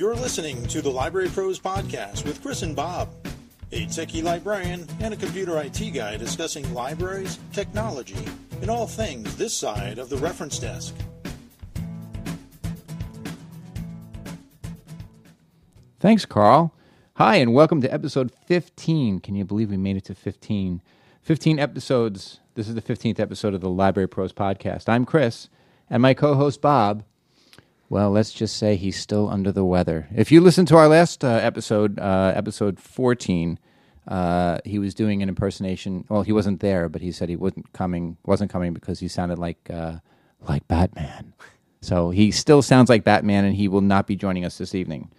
You're listening to the Library Pros Podcast with Chris and Bob, a techie librarian and a computer IT guy discussing libraries, technology, and all things this side of the reference desk. Thanks, Carl. Hi, and welcome to episode 15. Can you believe we made it to 15? 15 episodes. This is the 15th episode of the Library Pros podcast. I'm Chris, and my co host, Bob. Well, let's just say he's still under the weather. If you listen to our last uh, episode, uh, episode 14, uh, he was doing an impersonation. Well, he wasn't there, but he said he wasn't coming. Wasn't coming because he sounded like uh, like Batman. So he still sounds like Batman, and he will not be joining us this evening.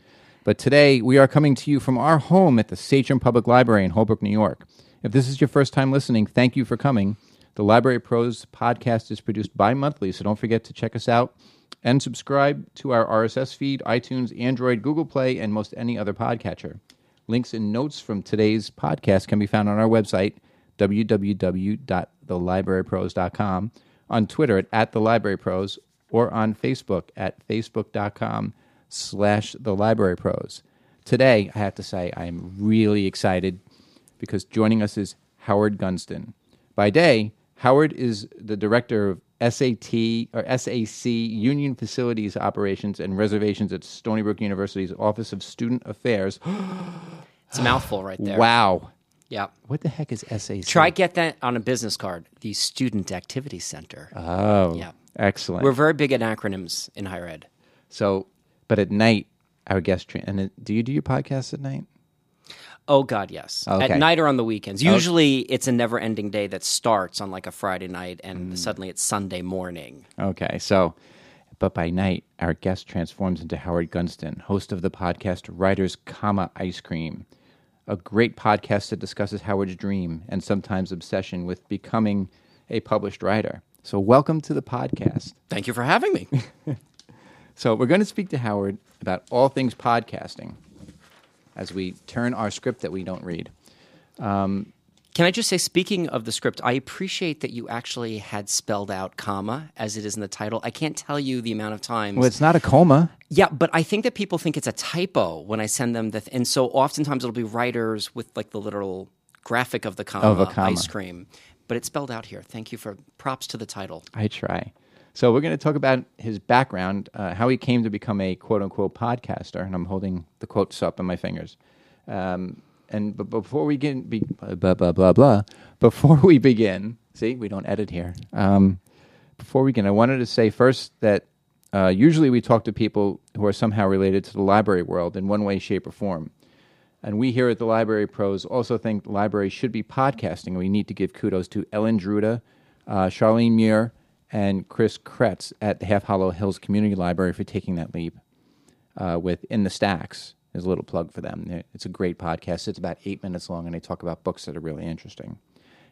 But today we are coming to you from our home at the Sachem Public Library in Holbrook, New York. If this is your first time listening, thank you for coming. The Library Pros podcast is produced bi monthly, so don't forget to check us out and subscribe to our RSS feed, iTunes, Android, Google Play, and most any other podcatcher. Links and notes from today's podcast can be found on our website, www.thelibrarypros.com, on Twitter at, at the Library Pros, or on Facebook at facebook.com slash the Library Pros. Today, I have to say, I am really excited because joining us is Howard Gunston. By day, Howard is the director of SAT or SAC Union Facilities Operations and Reservations at Stony Brook University's Office of Student Affairs. It's a mouthful right there. Wow. Yeah. What the heck is SAC? Try get that on a business card. The Student Activity Center. Oh, Yeah. excellent. We're very big at acronyms in higher ed. so, but at night, our guest train. And do you do your podcast at night? Oh God, yes. Okay. At night or on the weekends. Usually, it's a never-ending day that starts on like a Friday night, and Mm. suddenly it's Sunday morning. Okay, so, but by night, our guest transforms into Howard Gunston, host of the podcast Writers, Comma Ice Cream, a great podcast that discusses Howard's dream and sometimes obsession with becoming a published writer. So, welcome to the podcast. Thank you for having me. So, we're going to speak to Howard about all things podcasting as we turn our script that we don't read. Um, can I just say, speaking of the script, I appreciate that you actually had spelled out comma as it is in the title. I can't tell you the amount of times. Well, it's not a coma. Yeah, but I think that people think it's a typo when I send them the, th- and so oftentimes it'll be writers with like the literal graphic of the comma, Of a comma. ice cream, but it's spelled out here. Thank you for props to the title. I try. So we're going to talk about his background, uh, how he came to become a quote unquote podcaster, and I'm holding the quotes up in my fingers. Um, and but before we get be, blah blah blah blah, before we begin, see we don't edit here. Um, before we begin, I wanted to say first that uh, usually we talk to people who are somehow related to the library world in one way, shape, or form. And we here at the Library Pros also think library should be podcasting. We need to give kudos to Ellen Druda, uh, Charlene Muir, and Chris Kretz at the Half Hollow Hills Community Library for taking that leap uh, with In the Stacks. There's a little plug for them. It's a great podcast. It's about eight minutes long, and they talk about books that are really interesting.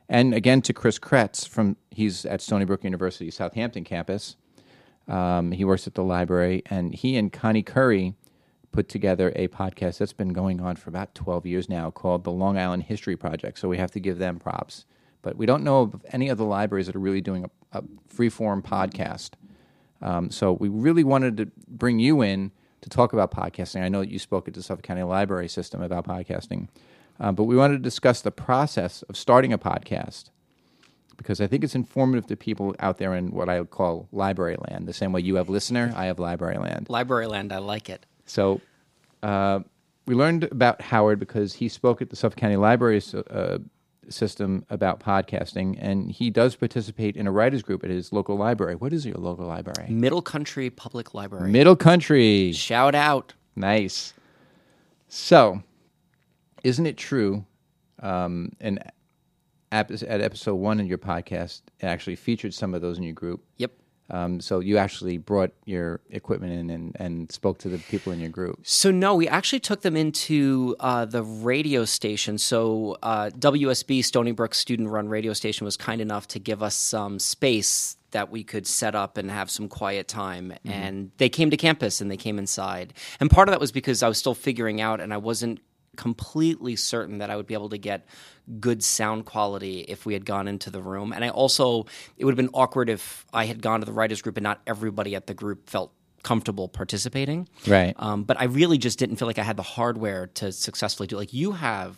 And again to Chris Kretz from he's at Stony Brook University Southampton campus. Um, he works at the library, and he and Connie Curry put together a podcast that's been going on for about 12 years now called the Long Island History Project. So we have to give them props. But we don't know of any other libraries that are really doing a, a free-form podcast. Um, so we really wanted to bring you in to talk about podcasting. I know that you spoke at the Suffolk County Library System about podcasting, uh, but we wanted to discuss the process of starting a podcast because I think it's informative to people out there in what I would call library land. The same way you have listener, I have library land. Library land, I like it. So uh, we learned about Howard because he spoke at the Suffolk County Library uh, System about podcasting, and he does participate in a writers group at his local library. What is your local library? Middle Country Public Library. Middle Country. Shout out. Nice. So, isn't it true? Um, and at episode one of your podcast, it actually featured some of those in your group. Yep. Um, so you actually brought your equipment in and, and spoke to the people in your group. So no, we actually took them into uh, the radio station. So uh, WUSB Stony Brook student run radio station was kind enough to give us some space that we could set up and have some quiet time. And they came to campus and they came inside. And part of that was because I was still figuring out and I wasn't completely certain that I would be able to get good sound quality if we had gone into the room. And I also, it would have been awkward if I had gone to the writers group and not everybody at the group felt comfortable participating. Right. Um, but I really just didn't feel like I had the hardware to successfully do. Like you have.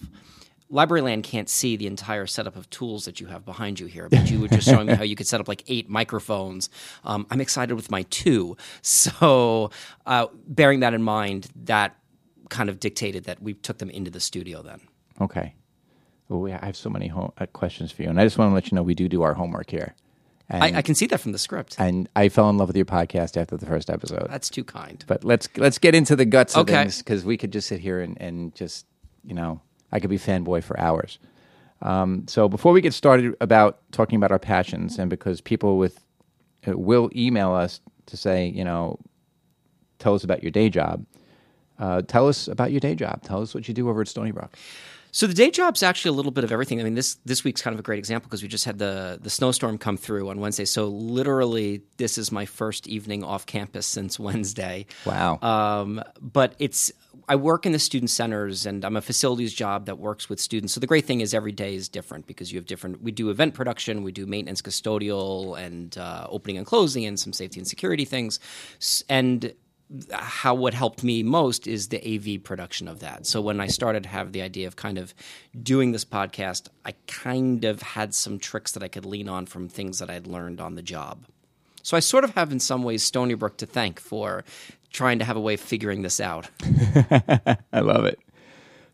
Libraryland can't see the entire setup of tools that you have behind you here, but you were just showing me how you could set up like eight microphones. Um, I'm excited with my two. So, uh, bearing that in mind, that kind of dictated that we took them into the studio then. Okay. Well, we, I have so many ho- uh, questions for you, and I just want to let you know we do do our homework here. And, I, I can see that from the script. and I fell in love with your podcast after the first episode. That's too kind. but let's let's get into the guts of things because we could just sit here and, and just you know I could be fanboy for hours. Um, so before we get started about talking about our passions, and because people with uh, will email us to say you know tell us about your day job. Uh, tell us about your day job. Tell us what you do over at Stony Brook. So the day job's actually a little bit of everything. I mean, this this week's kind of a great example because we just had the the snowstorm come through on Wednesday. So literally, this is my first evening off campus since Wednesday. Wow. Um, but it's I work in the student centers, and I'm a facilities job that works with students. So the great thing is every day is different because you have different. We do event production, we do maintenance, custodial, and uh, opening and closing, and some safety and security things, and how what helped me most is the AV production of that. So when I started to have the idea of kind of doing this podcast, I kind of had some tricks that I could lean on from things that I'd learned on the job. So I sort of have in some ways Stony Brook to thank for trying to have a way of figuring this out. I love it.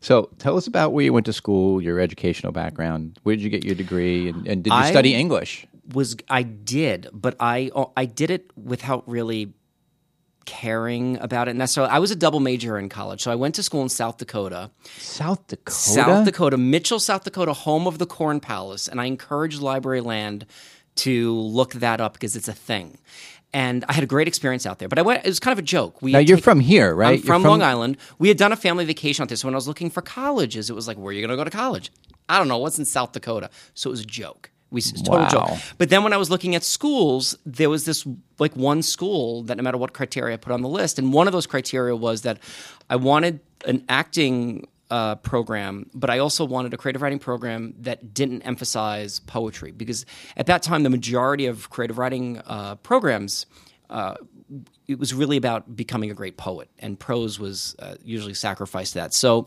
So tell us about where you went to school, your educational background. Where did you get your degree, and, and did you I- study English? Was I did, but I I did it without really caring about it necessarily. I was a double major in college, so I went to school in South Dakota. South Dakota. South Dakota, Mitchell, South Dakota, home of the Corn Palace, and I encourage Library Land to look that up because it's a thing. And I had a great experience out there. But I went; it was kind of a joke. We Now you're taken- from here, right? I'm You're from, Long Island. We had done a family vacation out there. So when I was looking for colleges, it was like, where are you going to go to college? I don't know. What's in South Dakota? So it was a joke. We total Wow. joke. But then when I was looking at schools, there was this like one school that no matter what criteria I put on the list, and one of those criteria was that I wanted an acting uh, program, but I also wanted a creative writing program that didn't emphasize poetry because at that time the majority of creative writing uh, programs. Uh, it was really about becoming a great poet, and prose was uh, usually sacrificed to that. So,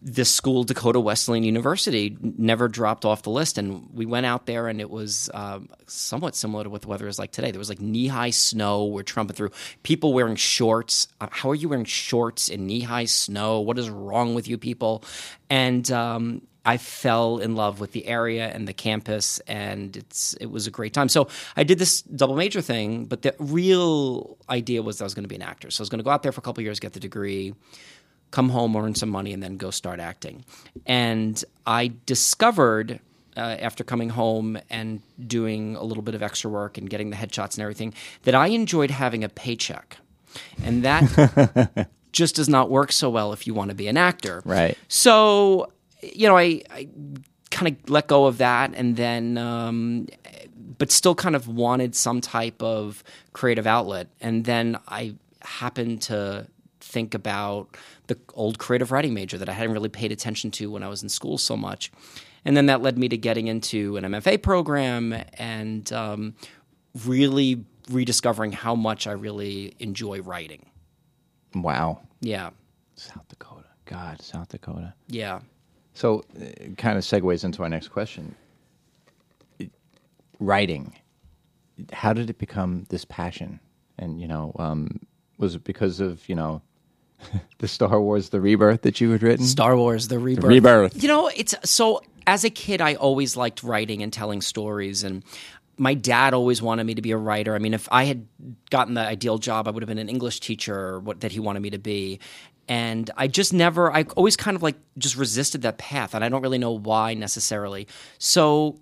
this school, Dakota Wesleyan University, never dropped off the list. And we went out there, and it was um, somewhat similar to what the weather is like today. There was like knee high snow. We're trumping through. People wearing shorts. Uh, how are you wearing shorts in knee high snow? What is wrong with you people? And um, I fell in love with the area and the campus, and it's it was a great time. So I did this double major thing, but the real idea was that I was going to be an actor. So I was going to go out there for a couple years, get the degree, come home, earn some money, and then go start acting. And I discovered uh, after coming home and doing a little bit of extra work and getting the headshots and everything that I enjoyed having a paycheck, and that just does not work so well if you want to be an actor. Right. So, you know, I, I kind of let go of that and then, um, but still kind of wanted some type of creative outlet. And then I happened to think about the old creative writing major that I hadn't really paid attention to when I was in school so much. And then that led me to getting into an MFA program and um, really rediscovering how much I really enjoy writing. Wow. Yeah. South Dakota. God, South Dakota. Yeah. So, it kind of segues into our next question. Writing. How did it become this passion? And you know, um, was it because of you know, the Star Wars: The Rebirth that you had written? Star Wars: The Rebirth. Rebirth. You know, it's so. As a kid, I always liked writing and telling stories, and my dad always wanted me to be a writer. I mean, if I had gotten the ideal job, I would have been an English teacher, what that he wanted me to be. And I just never. I always kind of like just resisted that path, and I don't really know why necessarily. So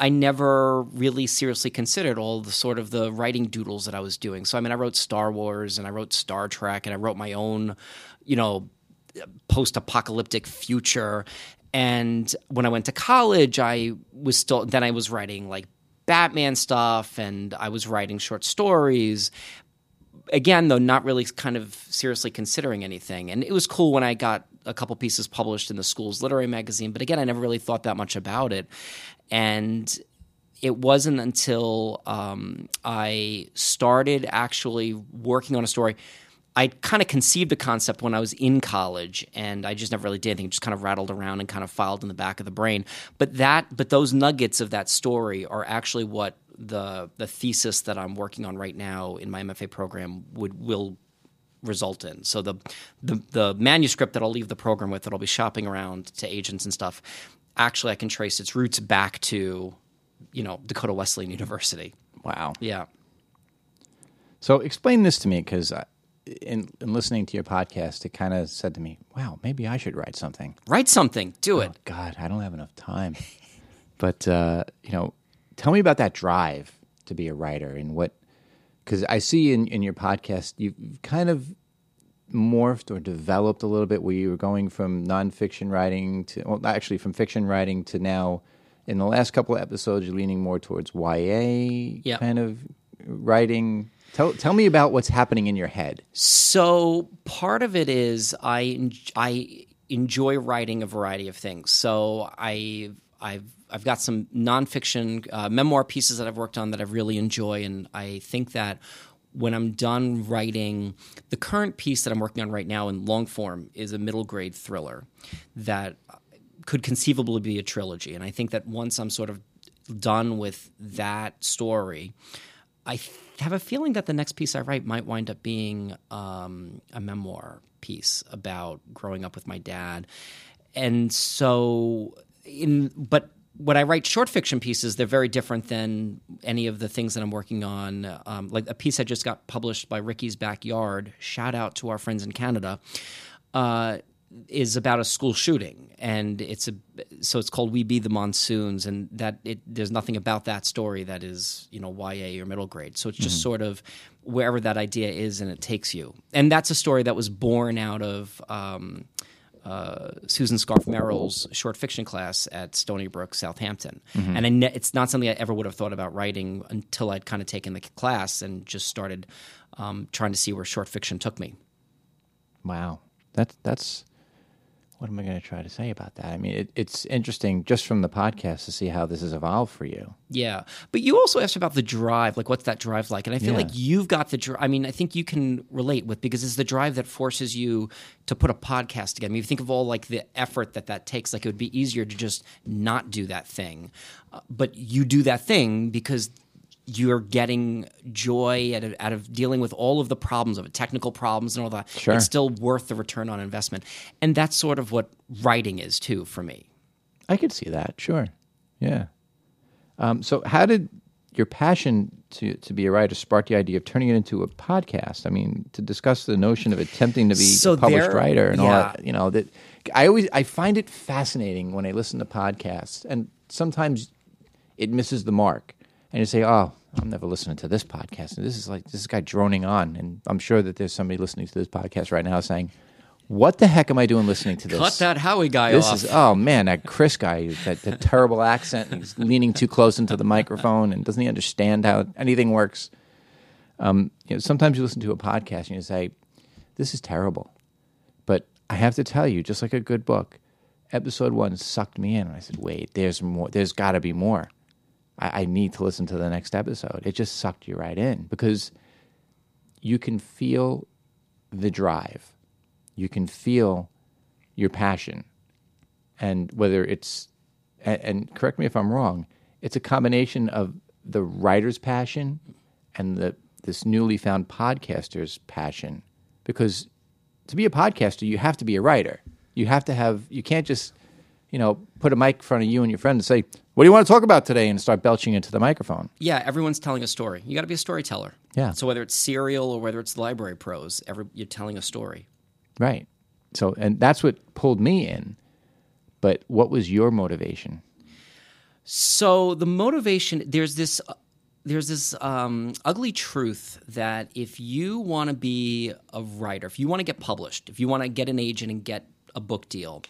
I never really seriously considered all the sort of the writing doodles that I was doing. So I mean, I wrote Star Wars and I wrote Star Trek and I wrote my own, you know, post-apocalyptic future. And when I went to college, I was still then I was writing like Batman stuff and I was writing short stories. Again, though, not really kind of seriously considering anything. And it was cool when I got a couple pieces published in the school's literary magazine, but again, I never really thought that much about it. And it wasn't until um, I started actually working on a story. I kind of conceived the concept when I was in college, and I just never really did anything. Just kind of rattled around and kind of filed in the back of the brain. But that, but those nuggets of that story are actually what the the thesis that I'm working on right now in my MFA program would will result in. So the, the the manuscript that I'll leave the program with that I'll be shopping around to agents and stuff, actually I can trace its roots back to, you know, Dakota Wesleyan University. Wow. Yeah. So explain this to me because in, in listening to your podcast, it kind of said to me, "Wow, maybe I should write something." Write something. Do it. Oh, God, I don't have enough time. but uh, you know, tell me about that drive to be a writer and what because I see in, in your podcast you've kind of morphed or developed a little bit where you were going from nonfiction writing to well actually from fiction writing to now in the last couple of episodes you're leaning more towards YA Yep. kind of writing. Tell tell me about what's happening in your head. So part of it is I I enjoy writing a variety of things. So I I've I've got some nonfiction uh, memoir pieces that I've worked on that I really enjoy, and I think that when I'm done writing, the current piece that I'm working on right now in long form is a middle grade thriller that could conceivably be a trilogy. And I think that once I'm sort of done with that story, I have a feeling that the next piece I write might wind up being um, a memoir piece about growing up with my dad. And so, in but when I write short fiction pieces, they're very different than any of the things that I'm working on. Um, like a piece I just got published by Ricky's Backyard. Shout out to our friends in Canada. Uh, is about a school shooting, and it's a so it's called "We Be the Monsoons," and that it there's nothing about that story that is you know YA or middle grade. So it's just sort of wherever that idea is, and it takes you. And that's a story that was born out of. Um, uh, Susan Scarf Merrell's short fiction class at Stony Brook, Southampton, and I ne- it's not something I ever would have thought about writing until I'd kind of taken the class and just started um, trying to see where short fiction took me. Wow, that's that's. What am I going to try to say about that? I mean, it, it's interesting just from the podcast to see how this has evolved for you. Yeah, but you also asked about the drive, like what's that drive like? And I feel Yeah. like you've got the drive. I mean, I think you can relate with because it's the drive that forces you to put a podcast together. I mean, you think of all like the effort that that takes, like it would be easier to just not do that thing, uh, but you do that thing because you're getting joy out of, out of dealing with all of the problems of it, technical problems and all that. Sure. It's still worth the return on investment, and that's sort of what writing is too for me. I could see that, sure. Yeah. Um, so, how did your passion to, to be a writer spark the idea of turning it into a podcast? I mean, to discuss the notion of attempting to be So a published there- writer and all that. You know, that I always I find it fascinating when I listen to podcasts, and sometimes it misses the mark, and you say, "Oh, I'm never listening to this podcast." And this is like this guy droning on, and I'm sure that there's somebody listening to this podcast right now saying. What the heck am I doing listening to this? Cut that Howie guy This off. is oh man, that Chris guy, that, that terrible accent. He's leaning too close into the microphone, and doesn't he understand how anything works? Um, you know, sometimes you listen to a podcast and you say, "This is terrible," but I have to tell you, just like a good book, episode one sucked me in, and I said, "Wait, there's more. There's got to be more. I, I need to listen to the next episode." It just sucked you right in because you can feel the drive, you can feel your passion and whether it's and, and correct me if I'm wrong, it's a combination of the writer's passion and the this newly found podcaster's passion. Because to be a podcaster, you have to be a writer. You have to have you can't just you know put a mic in front of you and your friend and say, "What do you want to talk about today?" and start belching into the microphone. Yeah, everyone's telling a story. You got to be a storyteller. Yeah. So whether it's serial or whether it's Library Pros, every, you're telling a story. Right. So and that's what pulled me in. But what was your motivation? So the motivation there's this uh, there's this um, ugly truth that if you want to be a writer, if you want to get published, if you want to get an agent and get a book deal,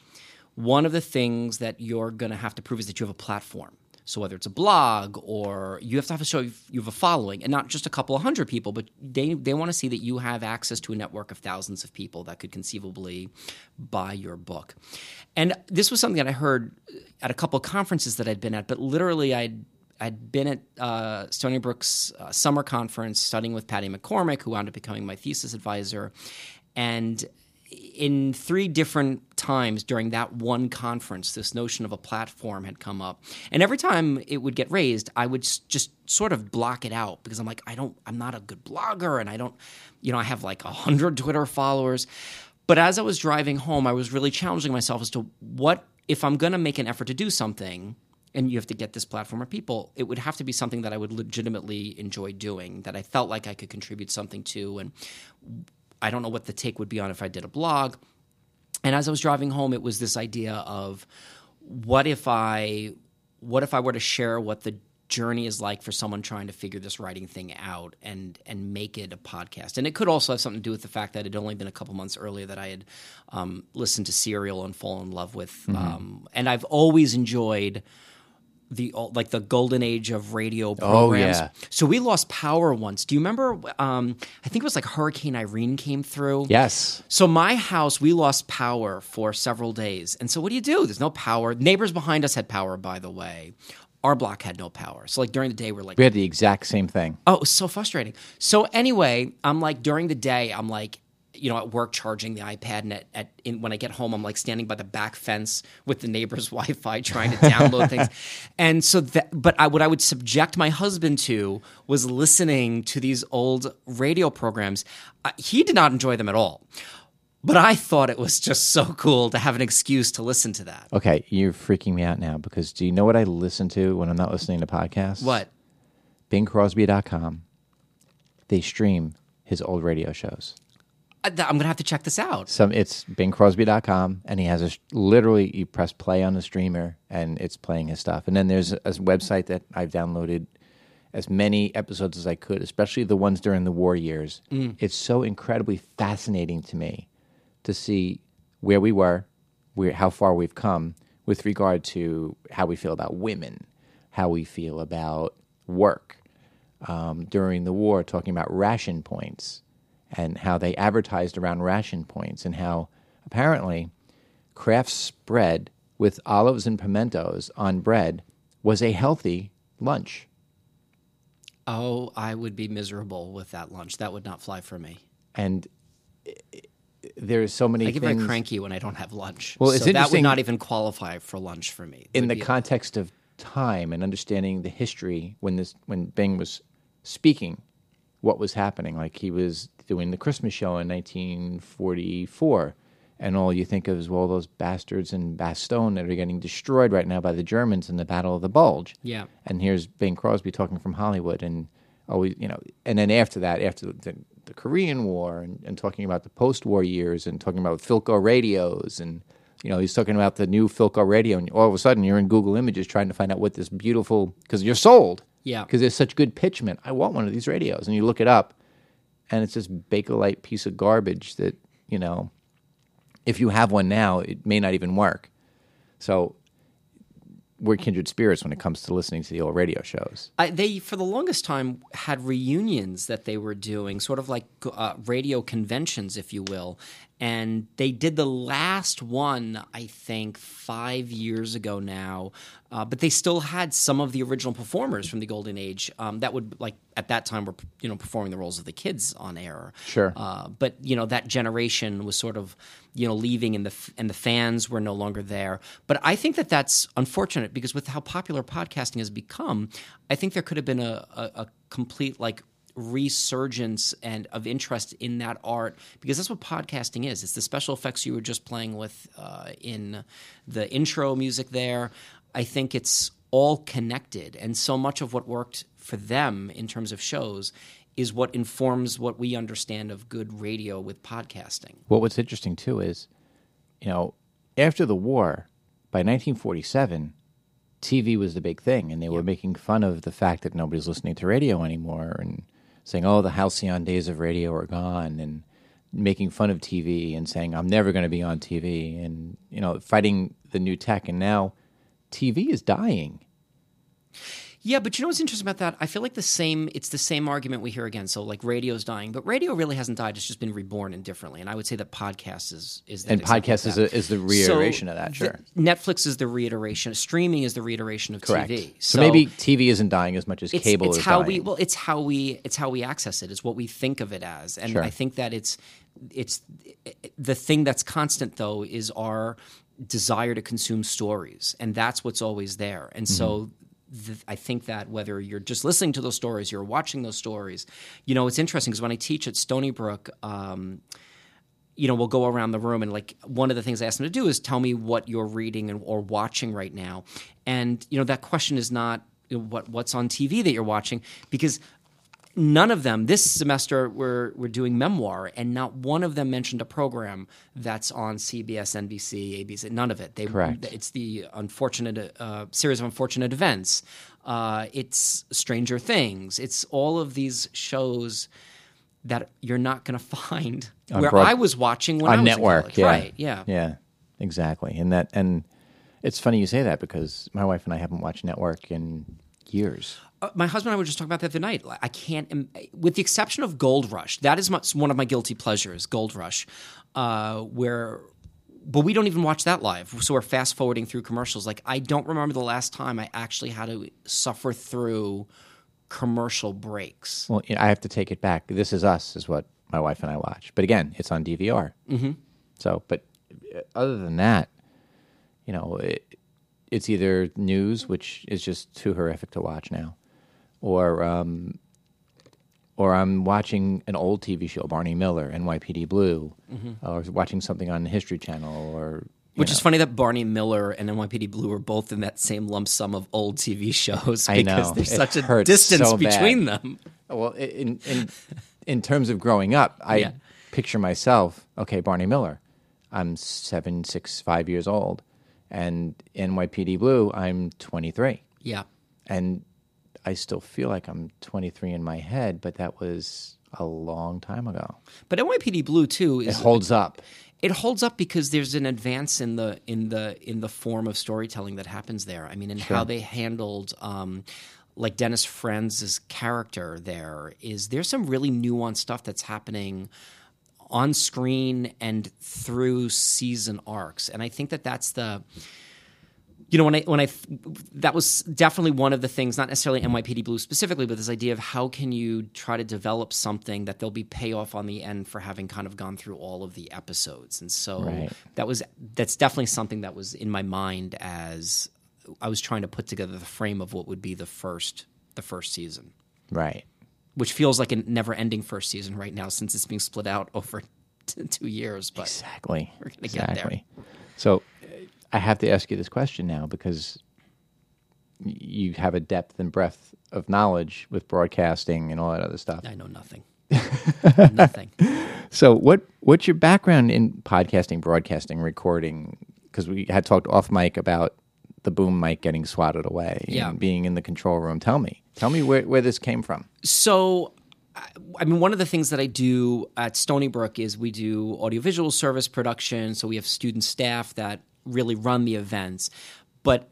one of the things that you're going to have to prove is that you have a platform. So whether it's a blog or you have to have to show you have a following, and not just a couple of hundred people, but they they want to see that you have access to a network of thousands of people that could conceivably buy your book. And this was something that I heard at a couple of conferences that I'd been at, but literally I'd I'd been at uh, Stony Brook's uh, summer conference studying with Patty McCormick, who wound up becoming my thesis advisor, and in three different times during that one conference, this notion of a platform had come up. And every time it would get raised, I would just sort of block it out because I'm like, I don't, I'm not a good blogger and I don't, you know, I have like a hundred Twitter followers. But as I was driving home, I was really challenging myself as to what, if I'm going to make an effort to do something, and you have to get this platform of people, it would have to be something that I would legitimately enjoy doing, that I felt like I could contribute something to. And I don't know what the take would be on if I did a blog. And as I was driving home, it was this idea of what if I what if I were to share what the journey is like for someone trying to figure this writing thing out and and make it a podcast. And it could also have something to do with the fact that it had only been a couple months earlier that I had um, listened to Serial and fallen in love with. Mm-hmm. Um, and I've always enjoyed the like the golden age of radio programs. Oh, yeah. So we lost power once. Do you remember? Um, I think it was like Hurricane Irene came through. Yes. So my house, we lost power for several days. And so what do you do? There's no power. Neighbors behind us had power, by the way. Our block had no power. So like during the day, we're like, we had the exact same thing. Oh, it was so frustrating. So anyway, I'm like during the day, I'm like you know, at work charging the iPad, and at, at in, when I get home, I'm like standing by the back fence with the neighbor's Wi-Fi trying to download things. And so, that, but I, what I would subject my husband to was listening to these old radio programs. Uh, he did not enjoy them at all. But I thought it was just so cool to have an excuse to listen to that. Okay, you're freaking me out now because do you know what I listen to when I'm not listening to podcasts? What? BingCrosby.com. They stream his old radio shows. I'm gonna have to check this out. Some it's BingCrosby.com, and he has a literally you press play on the streamer, and it's playing his stuff. And then there's a, a website that I've downloaded as many episodes as I could, especially the ones during the war years. Mm. It's so incredibly fascinating to me to see where we were, where how far we've come with regard to how we feel about women, how we feel about work um, during the war, talking about ration points and how they advertised around ration points and how apparently Kraft's bread with olives and pimentos on bread was a healthy lunch. Oh, I would be miserable with that lunch. That would not fly for me. And eh, eh, there's so many. I get things. very cranky when I don't have lunch. Well, it's so interesting. That would not even qualify for lunch for me. in the context of time and understanding the history when this when Bing was speaking, what was happening. Like he was doing the Christmas show in 1944. And all you think of is, well, those bastards in Bastogne that are getting destroyed right now by the Germans in the Battle of the Bulge. Yeah. And here's Bing Crosby talking from Hollywood. And always, you know, and then after that, after the, the Korean War and, and talking about the post war years and talking about Philco radios and, you know, he's talking about the new Philco radio. And all of a sudden you're in Google Images trying to find out what this beautiful, because you're sold. Yeah. Because there's such good pitchment. I want one of these radios. And you look it up and it's this Bakelite piece of garbage that you know, if you have one now, it may not even work. So we're kindred spirits when it comes to listening to the old radio shows. I, they, for the longest time, had reunions that they were doing, sort of like uh, radio conventions, if you will. And they did the last one, I think, five years ago now. Uh, but they still had some of the original performers from the golden age um, that would, like, at that time, were you know performing the roles of the kids on air. Sure. Uh, but you know that generation was sort of you know leaving, and the and the fans were no longer there. But I think that that's unfortunate because with how popular podcasting has become, I think there could have been a, a, a complete like resurgence and of interest in that art because that's what podcasting is. It's the special effects you were just playing with uh, in the intro music there. I think it's all connected, and so much of what worked for them in terms of shows is what informs what we understand of good radio with podcasting. Well, what's interesting too is, you know, after the war, by 1947, TV was the big thing, and they were making fun of the fact that nobody's listening to radio anymore, and saying, "Oh, the halcyon days of radio are gone," and making fun of TV and saying, "I'm never going to be on TV," and you know, fighting the new tech. And now, TV is dying. Yeah, but you know what's interesting about that? I feel like the same. It's the same argument we hear again. So like radio's dying, but radio really hasn't died. It's just been reborn indifferently. And I would say that podcast is is And podcast is, a, is the reiteration So of that, sure. Netflix is the reiteration. Streaming is the reiteration of Correct. TV. So, maybe TV isn't dying as much as it's, cable it's is how dying. we well it's how we it's how we access it it's what we think of it as and Sure. i think that it's it's the thing that's constant though is our desire to consume stories and that's what's always there and so Mm-hmm. I think that whether you're just listening to those stories, you're watching those stories, you know, it's interesting because when I teach at Stony Brook, um, you know, we'll go around the room and like one of the things I ask them to do is tell me what you're reading and, or watching right now. And, you know, that question is not you know, what what's on TV that you're watching because none of them this semester we're we're doing memoir and not one of them mentioned a program that's on CBS, NBC, ABC. None of it. They Correct. it's the unfortunate uh, series of unfortunate events. Uh, it's Stranger Things. It's all of these shows that you're not going to find On where broad- I was watching when I was network. college. yeah. Right? Yeah. Yeah. Exactly. And that and it's funny you say that because my wife and I haven't watched network in years. Uh, my husband and I were just talking about that the other night. I can't, with the exception of Gold Rush, that is my, one of my guilty pleasures. Gold Rush, uh, where, but we don't even watch that live. So we're fast forwarding through commercials. Like I don't remember the last time I actually had to suffer through commercial breaks. Well, you know, I have to take it back. This is us, is what my wife and I watch. But again, it's on DVR. Mm-hmm. So, but uh, other than that, you know, it, it's either news, which is just too horrific to watch now, or um, or I'm watching an old TV show, Barney Miller, NYPD Blue, or watching something on the History Channel, or Which know. is funny that Barney Miller and NYPD Blue are both in that same lump sum of old TV shows I because know. there's It such a hurts distance so bad. between them. Well, in in in terms of growing up, I Yeah. picture myself. Okay, Barney Miller. I'm seven, six, five years old, and NYPD Blue. I'm 23, Yeah. and I still feel like I'm 23 in my head, but that was a long time ago. But NYPD Blue too It is holds up. it holds up because there's an advance in the in the in the form of storytelling that happens there. I mean, in how they handled. Um, like Dennis Franz' character, there is there's some really nuanced stuff that's happening on screen and through season arcs, and I think that that's the you know when I when I that was definitely one of the things, not necessarily NYPD Blue specifically, but this idea of how can you try to develop something that there'll be payoff on the end for having kind of gone through all of the episodes, and so Right. that was that's definitely something that was in my mind as I was trying to put together the frame of what would be the first the first season, Right. which feels like a never ending first season right now since it's being split out over t- two years, but. Exactly. We're gonna get there. So I have to ask you this question now because you have a depth and breadth of knowledge with broadcasting and all that other stuff. I know nothing. nothing. So what what's your background in podcasting, broadcasting, recording? Because we had talked off mic about the boom mic getting swatted away Yeah. and being in the control room. Tell me, tell me where, where this came from. So, I- I mean, one of the things that I do at Stony Brook is we do audiovisual service production. So we have student staff that really run the events, but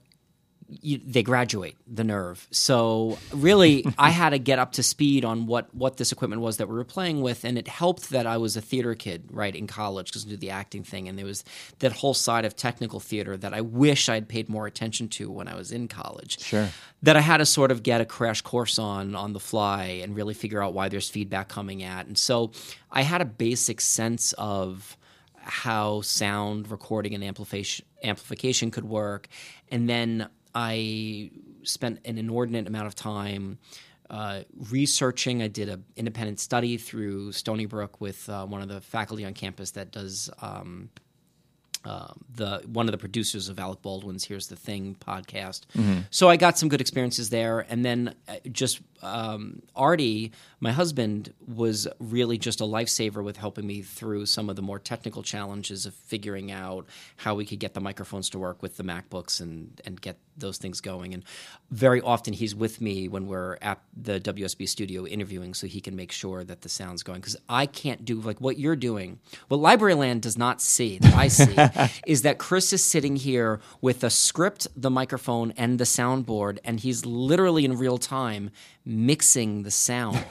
you, they graduate the nerve. So really, I had to get up to speed on what what this equipment was that we were playing with, and it helped that I was a theater kid, right, in college because I did the acting thing, and there was that whole side of technical theater that I wish I'd paid more attention to when I was in college. Sure. That I had to sort of get a crash course on on the fly and really figure out why there's feedback coming at, and so I had a basic sense of how sound recording and amplification amplification could work, and then I spent an inordinate amount of time uh, researching. I did an independent study through Stony Brook with uh, one of the faculty on campus that does. Um, um, the one of the producers of Alec Baldwin's "Here's the Thing" podcast. So I got some good experiences there, and then uh, just um, Artie, my husband, was really just a lifesaver with helping me through some of the more technical challenges of figuring out how we could get the microphones to work with the MacBooks and and get those things going. And very often he's with me when we're at the WUSB studio interviewing, so he can make sure that the sound's going. Because I can't do like what you're doing, what Libraryland does not see that I see is that Chris is sitting here with the script, the microphone, and the soundboard, and he's literally in real time mixing the sound.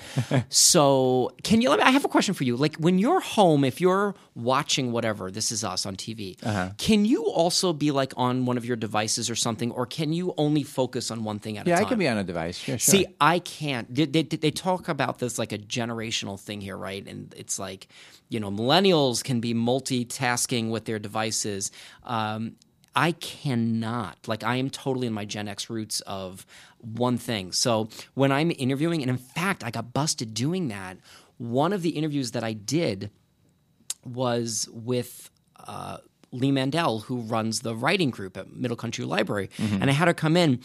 so, can you? Let me, I have a question for you. Like when you're home, if you're watching whatever, this is us on TV. Uh-huh. Can you also be like on one of your devices or something, or can you only focus on one thing at Yeah, a time? Yeah, I can be on a device. Yeah, sure. See, I can't. They, they, they talk about this like a generational thing here, right? And it's like, you know, millennials can be multitasking with their devices. Um, I cannot. Like, I am totally in my Gen X roots of one thing. So when I'm interviewing, and in fact, I got busted doing that. One of the interviews that I did was with uh, Lee Mandel, who runs the writing group at Middle Country Library, Mm-hmm. and I had her come in,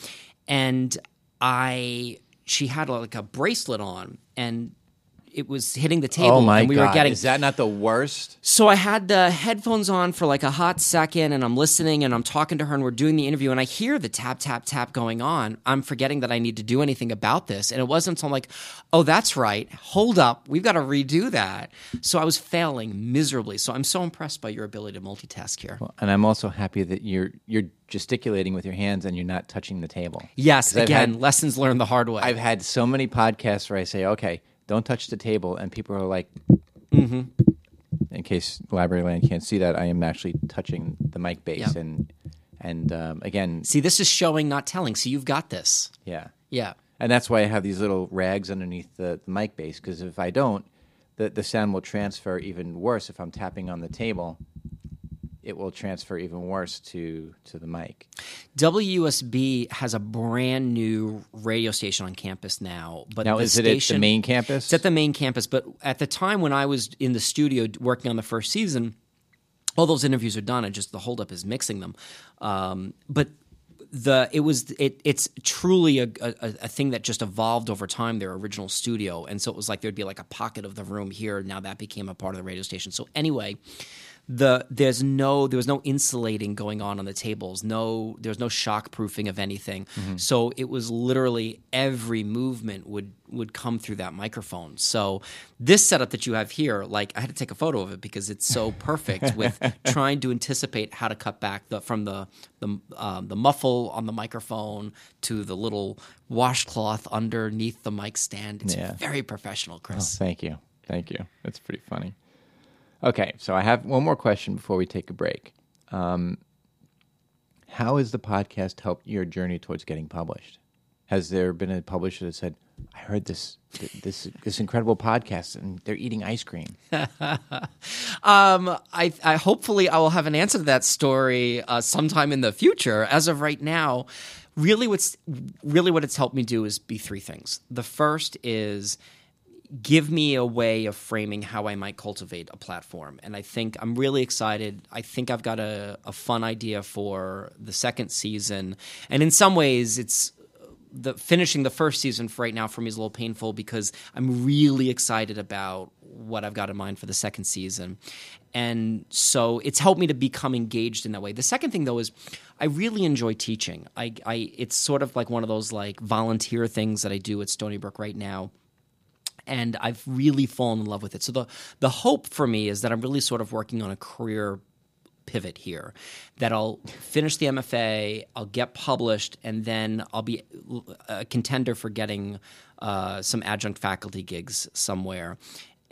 and I she had like a bracelet on, and it was hitting the oh table, oh my and we god, were getting is that not the worst? so I had the headphones on for like a hot second and I'm listening and I'm talking to her and we're doing the interview and I hear the tap, tap, tap going on. I'm forgetting that I need to do anything about this. And it wasn't until I'm like, oh, that's right. Hold up. We've got to redo that. So I was failing miserably. So I'm so impressed by your ability to multitask here. And I'm also happy that you're you're gesticulating with your hands and you're not touching the table. Yes, again, had- lessons learned the hard way. I've had so many podcasts where I say, "Okay, don't touch the table," and people are like, Mm-hmm. "In case Library Land can't see that, I am actually touching the mic base." Yep. And and um, again, See, this is showing, not telling. So you've got this. yeah, Yeah. and that's why I have these little rags underneath the, the mic base because if I don't, the the sound will transfer even worse. If I'm tapping on the table, it will transfer even worse to to the mic. WUSB has a brand new radio station on campus now. But Now, is it at the main campus? It's at the main campus. But at the time when I was in the studio working on the first season, all those interviews are done. And just the holdup is mixing them. Um, but the it was it it's truly a, a, a thing that just evolved over time their original studio and so it was like there'd be like a pocket of the room here now that became a part of the radio station so anyway the there's no there was no insulating going on on the tables no there was no shock proofing of anything so it was literally every movement would would come through that microphone so this setup that you have here like i had to take a photo of it because it's so perfect with trying to anticipate how to cut back the from the the um, the muffle on the microphone to the little washcloth underneath the mic stand it's Yeah. very professional chris Thank you. Thank you. That's pretty funny. Okay, so I have one more question before we take a break. Um, how has the podcast helped your journey towards getting published? Has there been a publisher that said, "I heard this this this incredible podcast, and they're eating ice cream"? Um, I, I hopefully I will have an answer to that story uh, sometime in the future. As of right now, really what's really what it's helped me do is be three things. The first is give me a way of framing how I might cultivate a platform. And I think I'm really excited. I think I've got a, a fun idea for the second season. And in some ways, it's the finishing the first season for right now for me is a little painful because I'm really excited about what I've got in mind for the second season. And so it's helped me to become engaged in that way. The second thing though is I really enjoy teaching. I, I it's sort of like one of those like volunteer things that I do at Stony Brook right now and I've really fallen in love with it. So the the hope for me is that I'm really sort of working on a career pivot here that I'll finish the MFA, I'll get published, and then I'll be a contender for getting uh, some adjunct faculty gigs somewhere.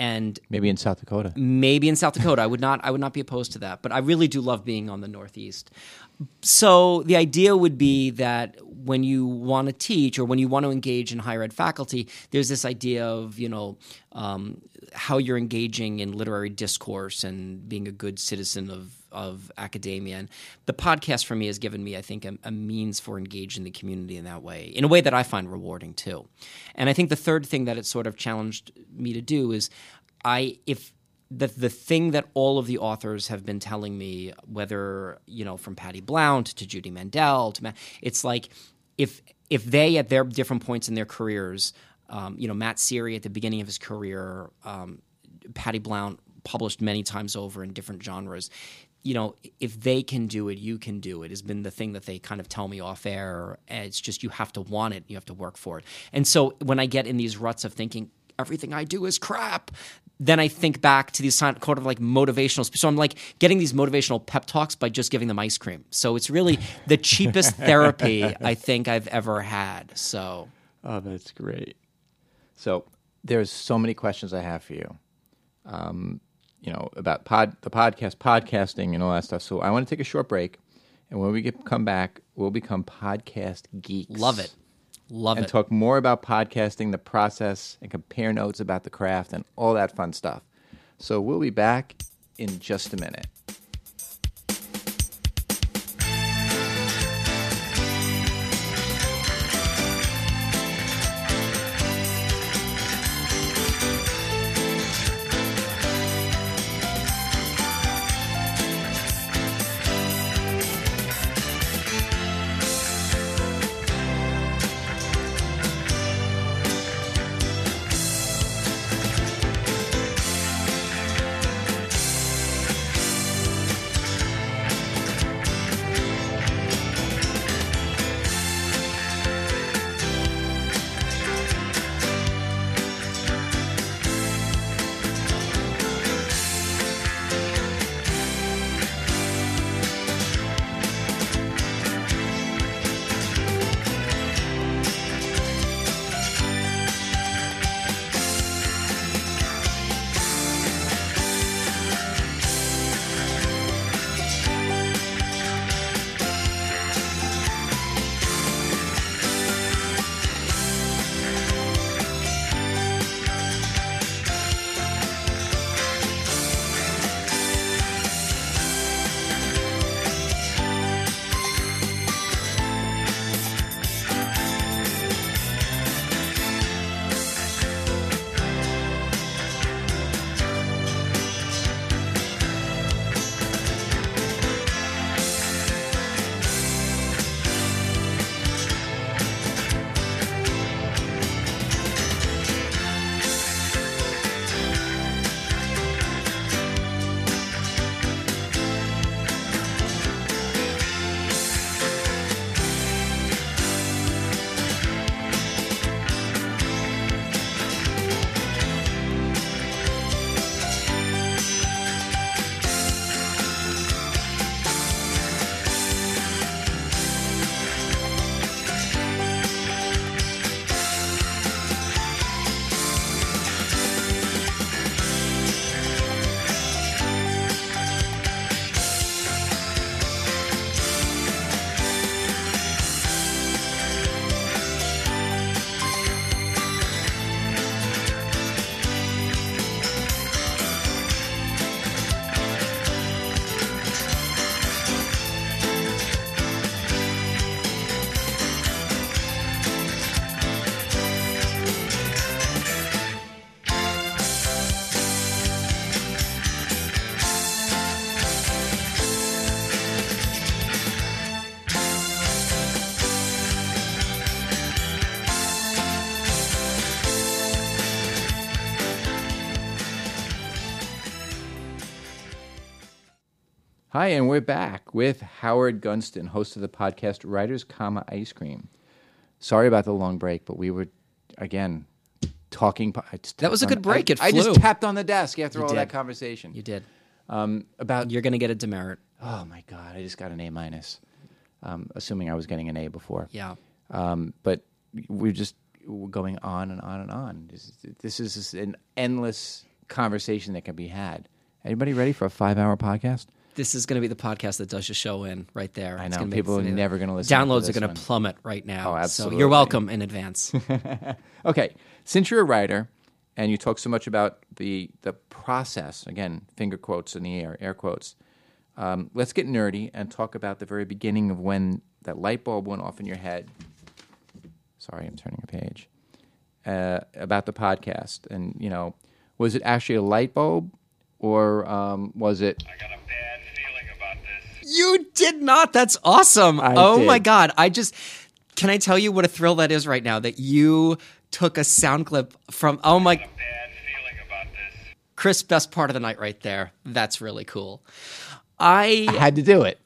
And Maybe in South Dakota. maybe in South Dakota. I would not I would not be opposed to that. But I really do love being on the Northeast. So the idea would be that when you want to teach or when you want to engage in higher ed faculty, there's this idea of you know um, how you're engaging in literary discourse and being a good citizen of of academia. And the podcast for me has given me, I think, a, a means for engaging the community in that way, in a way that I find rewarding too. And I think the third thing that it sort of challenged me to do is I if the the thing that all of the authors have been telling me, whether you know from Patty Blount to Judy Mandel to Matt, it's like if if they at their different points in their careers, um, you know Matt Seary at the beginning of his career, um, Patty Blount published many times over in different genres. You know, if they can do it, you can do it. Has been the thing that they kind of tell me off air. It's just you have to want it, you have to work for it. And so when I get in these ruts of thinking, everything I do is crap. Then I think back to these kind of like motivational. So I'm like getting these motivational pep talks by just giving them ice cream. So it's really the cheapest therapy I think I've ever had. So Oh, that's great. So there's so many questions I have for you. Um, you know about pod the podcast, podcasting, and all that stuff. So I want to take a short break, and when we get come back, we'll become podcast geeks. love it. Love it. and it. talk more about podcasting, the process, and compare notes about the craft and all that fun stuff. So we'll be back in just a minute. Hi, and we're back with Howard Gunston, host of the podcast Writers, comma Ice Cream. Sorry about the long break, but we were again talking. po- I just That was a good on- break. I, It I flew. just tapped on the desk after You all that conversation. You did. Um, about You're going to get a demerit. oh my god, I just got an A minus. Um, assuming I was getting an A before. Yeah. Um, but we're just we're going on and on and on. This, this is an endless conversation that can be had. Anybody ready for a five-hour podcast? This is going to be the podcast that does your show in right there. I It's know. gonna be- People are never gonna listen Downloads this are going to plummet right now. Oh, So absolutely. you're welcome in advance. Okay, since you're a writer and you talk so much about the the process, again, finger quotes in the air, air quotes. Um, let's get nerdy and talk about the very beginning of when that light bulb went off in your head. Sorry, I'm turning a page. Uh, about the podcast, and you know, was it actually a light bulb, or um, was it? I got a bad feeling about this. You did not. That's awesome. I oh did. my god. I just can I tell you what a thrill that is right now that you took a sound clip from oh my Bad feeling about this. Chris best part of the night right there. That's really cool. I I had to do it.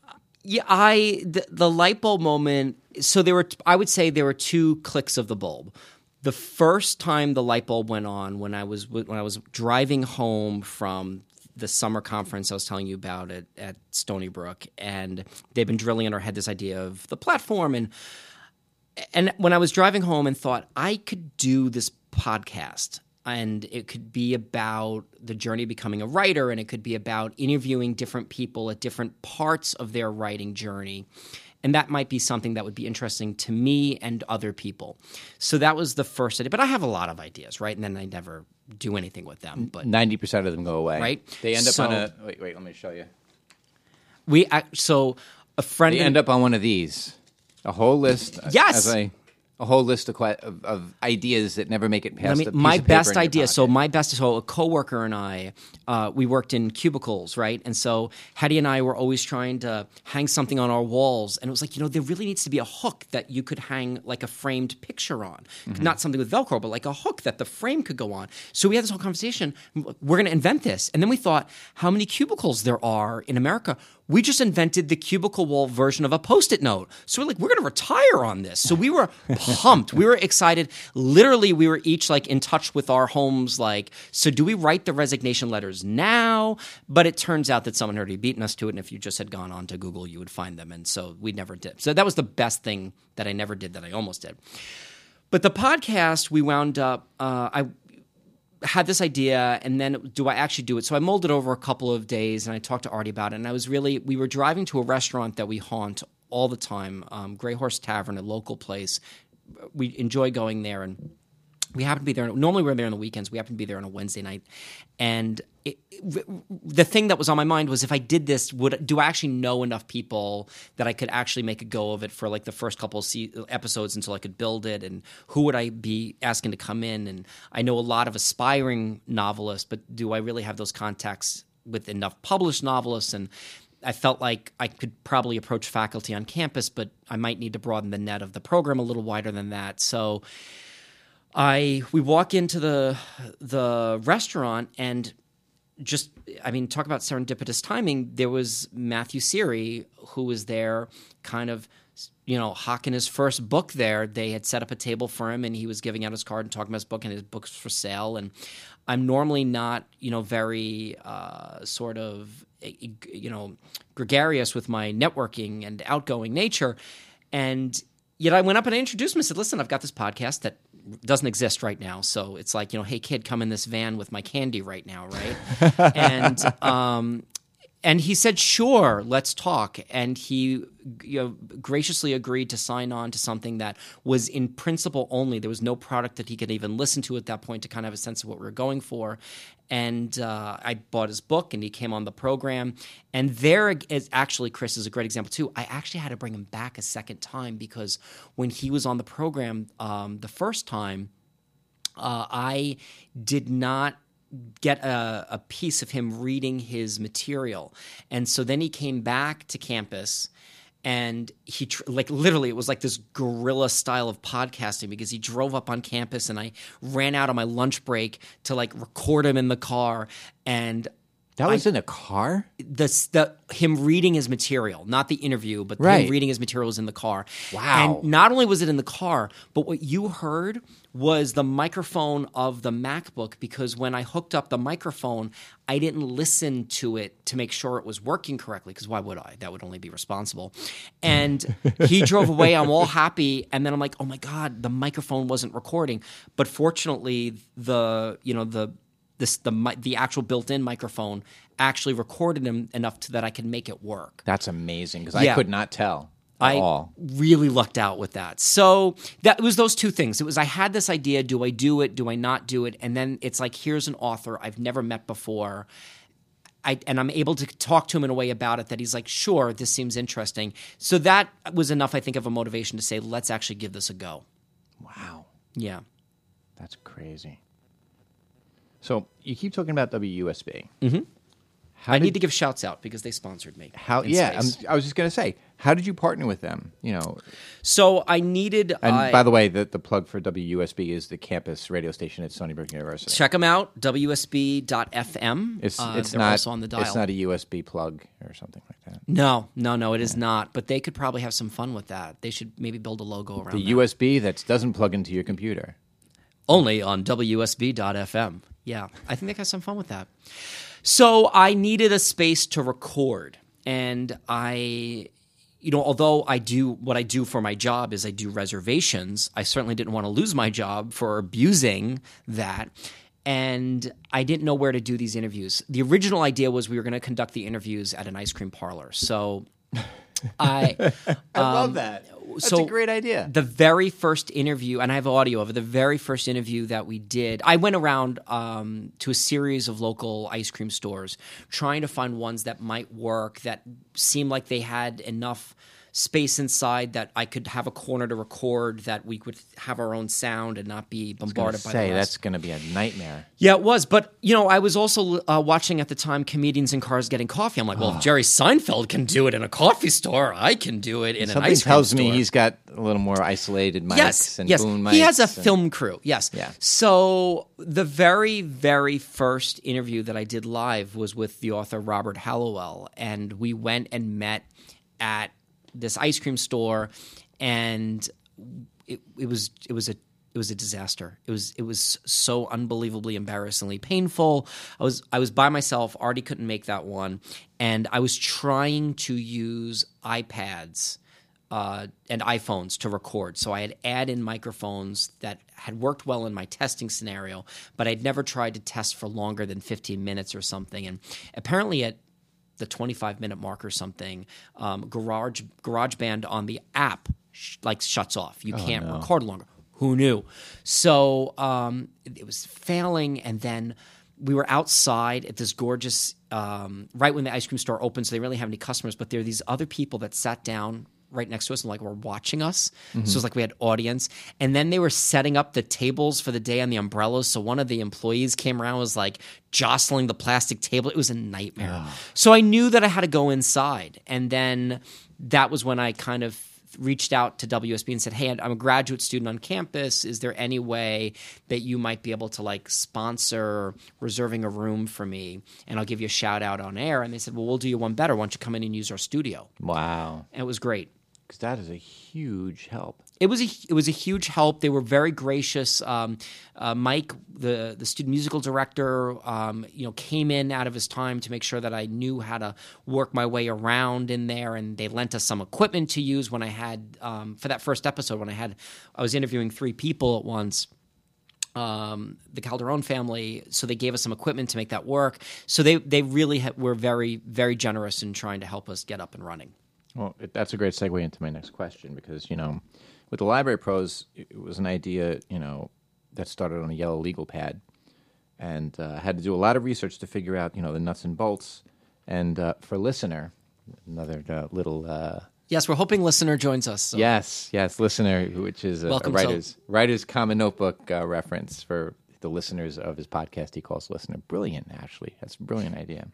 yeah, I the, the light bulb moment. So there were, I would say, there were two clicks of the bulb. the first time the light bulb went on when I was when I was driving home from the summer conference I was telling you about at, at Stony Brook, and they've been drilling in our head this idea of the platform. And and when I was driving home and thought I could do this podcast and it could be about the journey of becoming a writer and it could be about interviewing different people at different parts of their writing journey and that might be something that would be interesting to me and other people so that was the first idea but i have a lot of ideas right and then i never do anything with them but Ninety percent of them go away. Right. They end up on a. Wait, wait. Let me show you. we so a friend They end up on one of these. A whole list. uh, Yes! As a, whole list of, of, of ideas that never make it past. Me, my of paper best idea. So my best. So a coworker and I, uh, we worked in cubicles, right? And so Hetty and I were always trying to hang something on our walls, and it was like, you know, there really needs to be a hook that you could hang like a framed picture on, Mm-hmm. not something with Velcro, but like a hook that the frame could go on. So we had this whole conversation. We're going to invent this, and then we thought, how many cubicles there are in America? We just invented the cubicle wall version of a post-it note. So we're like, we're going to retire on this. So we were pumped. We were excited. Literally, we were each like in touch with our homes. Like, so do we write the resignation letters now? But it turns out that someone had already beaten us to it. And if you just had gone on to Google, you would find them. And so we never did. So that was the best thing that I never did that I almost did. But the podcast, we wound up. Uh, I had this idea and then do I actually do it? So I molded over a couple of days and I talked to Artie about it. And I was really, we were driving to a restaurant that we haunt all the time, um, Grey Horse Tavern, a local place. We enjoy going there and we happen to be there. Normally, we're there on the weekends. We happen to be there on a Wednesday night, and the thing that was on my mind was if I did this, would do I actually know enough people that I could actually make a go of it for like the first couple episodes until I could build it, and who would I be asking to come in? And I know a lot of aspiring novelists, but do I really have those contacts with enough published novelists and I felt like I could probably approach faculty on campus, but I might need to broaden the net of the program a little wider than that. So I we walk into the the restaurant and just I mean talk about serendipitous timing. There was Matthew Seary who was there, kind of you know hawking his first book there. They had set up a table for him, and he was giving out his card and talking about his book, and his book's for sale. And I'm normally not you know very uh, sort of you know gregarious with my networking and outgoing nature, and yet I went up and I introduced him and said, "Listen, I've got this podcast that." Doesn't exist right now. So it's like you know hey kid come in this van with my candy right now right? And um and he said sure let's talk. And he you know, graciously agreed to sign on to something that was in principle only. There was no product that he could even listen to at that point to kind of have a sense of what we were going for and uh, i bought his book and he came on the program and there is actually chris is a great example too i actually had to bring him back a second time because when he was on the program um, the first time uh, I did not get a, a piece of him reading his material. And so then he came back to campus and he tr- like literally it was like this guerrilla style of podcasting because he drove up on campus and I ran out on my lunch break to like record him in the car and that was in a car. the, the him reading his material, not the interview, but Right. him reading his material was in the car. Wow. And not only was it in the car, but what you heard was the microphone of the MacBook because when I hooked up the microphone, I didn't listen to it to make sure it was working correctly because why would I? That would only be responsible. And he drove away. I'm all happy, and then I'm like, oh my god, the microphone wasn't recording. But fortunately, the you know the this the the actual built-in microphone actually recorded him enough to that I could make it work. That's amazing because I could not tell at I all. really lucked out with that. So that was those two things. It was I had this idea: do I do it? Do I not do it? And then it's like, here's an author I've never met before. I, and I'm able to talk to him in a way about it that he's like, sure, this seems interesting. So that was enough, I think, of a motivation to say, let's actually give this a go. Wow, Yeah. that's crazy. So you keep talking about WUSB. Mm-hmm. How I need to give shouts out because they sponsored me. how? Yeah. I was just going to say, how did you partner with them? You know, so I needed. and I- by the way, the, the plug for WUSB is the campus radio station at Stony Brook University. check them out wusb.fm It's Uh, it's not also on the dial it's not a USB plug or something like that. no no no it is not but they could probably have some fun with that they should maybe build a logo around The that. USB that doesn't plug into your computer. Only on WUSB.FM. Yeah, I think they got some fun with that. So I needed a space to record, and I, you know, although I do what I do for my job is I do reservations. I certainly didn't want to lose my job for abusing that. And I didn't know where to do these interviews. The original idea was we were going to conduct the interviews at an ice cream parlor. So I I love that. That's so a great idea. the very first interview, and I have audio of it, the very first interview that we did, I went around um, to a series of local ice cream stores trying to find ones that might work, that seemed like they had enough space inside that I could have a corner to record, that we could have our own sound and not be bombarded by say the that's going to be a nightmare. Yeah, it was. But, you know, I was also uh, watching at the time comedians in cars getting coffee. I'm like, well, if Jerry Seinfeld can do it in a coffee store, I can do it in an Something ice cream tells me he's got a little more isolated mics yes, and yes. boom mics. He has a and- film crew. Yes. Yeah. So the very, very first interview that I did live was with the author Robert Hallowell, and we went and met at this ice cream store, and it, it was it was a it was a disaster. It was it was so unbelievably embarrassingly painful. I was I was by myself. already couldn't make that one, and I was trying to use iPads uh, and iPhones to record. So I had add-in microphones that had worked well in my testing scenario, but I'd never tried to test for longer than 15 minutes or something. And apparently at the 25 minute mark or something, um, Garage GarageBand on the app sh- like shuts off. You can't record longer. Who knew? So um, it, it was failing, and then we were outside at this gorgeous um, right when the ice cream store opened. So they really have any customers, but there are these other people that sat down right next to us and like were watching us. So it mm-hmm. was like we had audience. And then they were setting up the tables for the day on the umbrellas. So one of the employees came around and was like jostling the plastic table. It was a nightmare. Ah. So I knew that I had to go inside. And then that was when I kind of reached out to WUSB and said, "Hey, I'm a graduate student on campus. Is there any way that you might be able to like sponsor reserving a room for me, and I'll give you a shout out on air?" And they said, "Well, we'll do you one better. Why don't you come in and use our studio?" Wow. And it was great. Because that is a huge help. It was a it was a huge help. They were very gracious. Um, uh, Mike, the the student musical director, um, you know, came in out of his time to make sure that I knew how to work my way around in there, and they lent us some equipment to use when I had um, for that first episode when I had I was interviewing three people at once. Um, the Calderon family, so they gave us some equipment to make that work. So they they really ha- were very very generous in trying to help us get up and running. Well, it, that's a great segue into my next question because you know, with the Library Pros, it, was an idea you know that started on a yellow legal pad, and uh, had to do a lot of research to figure out you know the nuts and bolts. And uh, for listener, another uh, little uh, Yes, we're hoping listener joins us. so- yes, yes, listener, which is a, a Welcome to- writer's writer's common notebook uh, reference for the listeners of his podcast. He calls listener brilliant. Actually, that's a brilliant idea.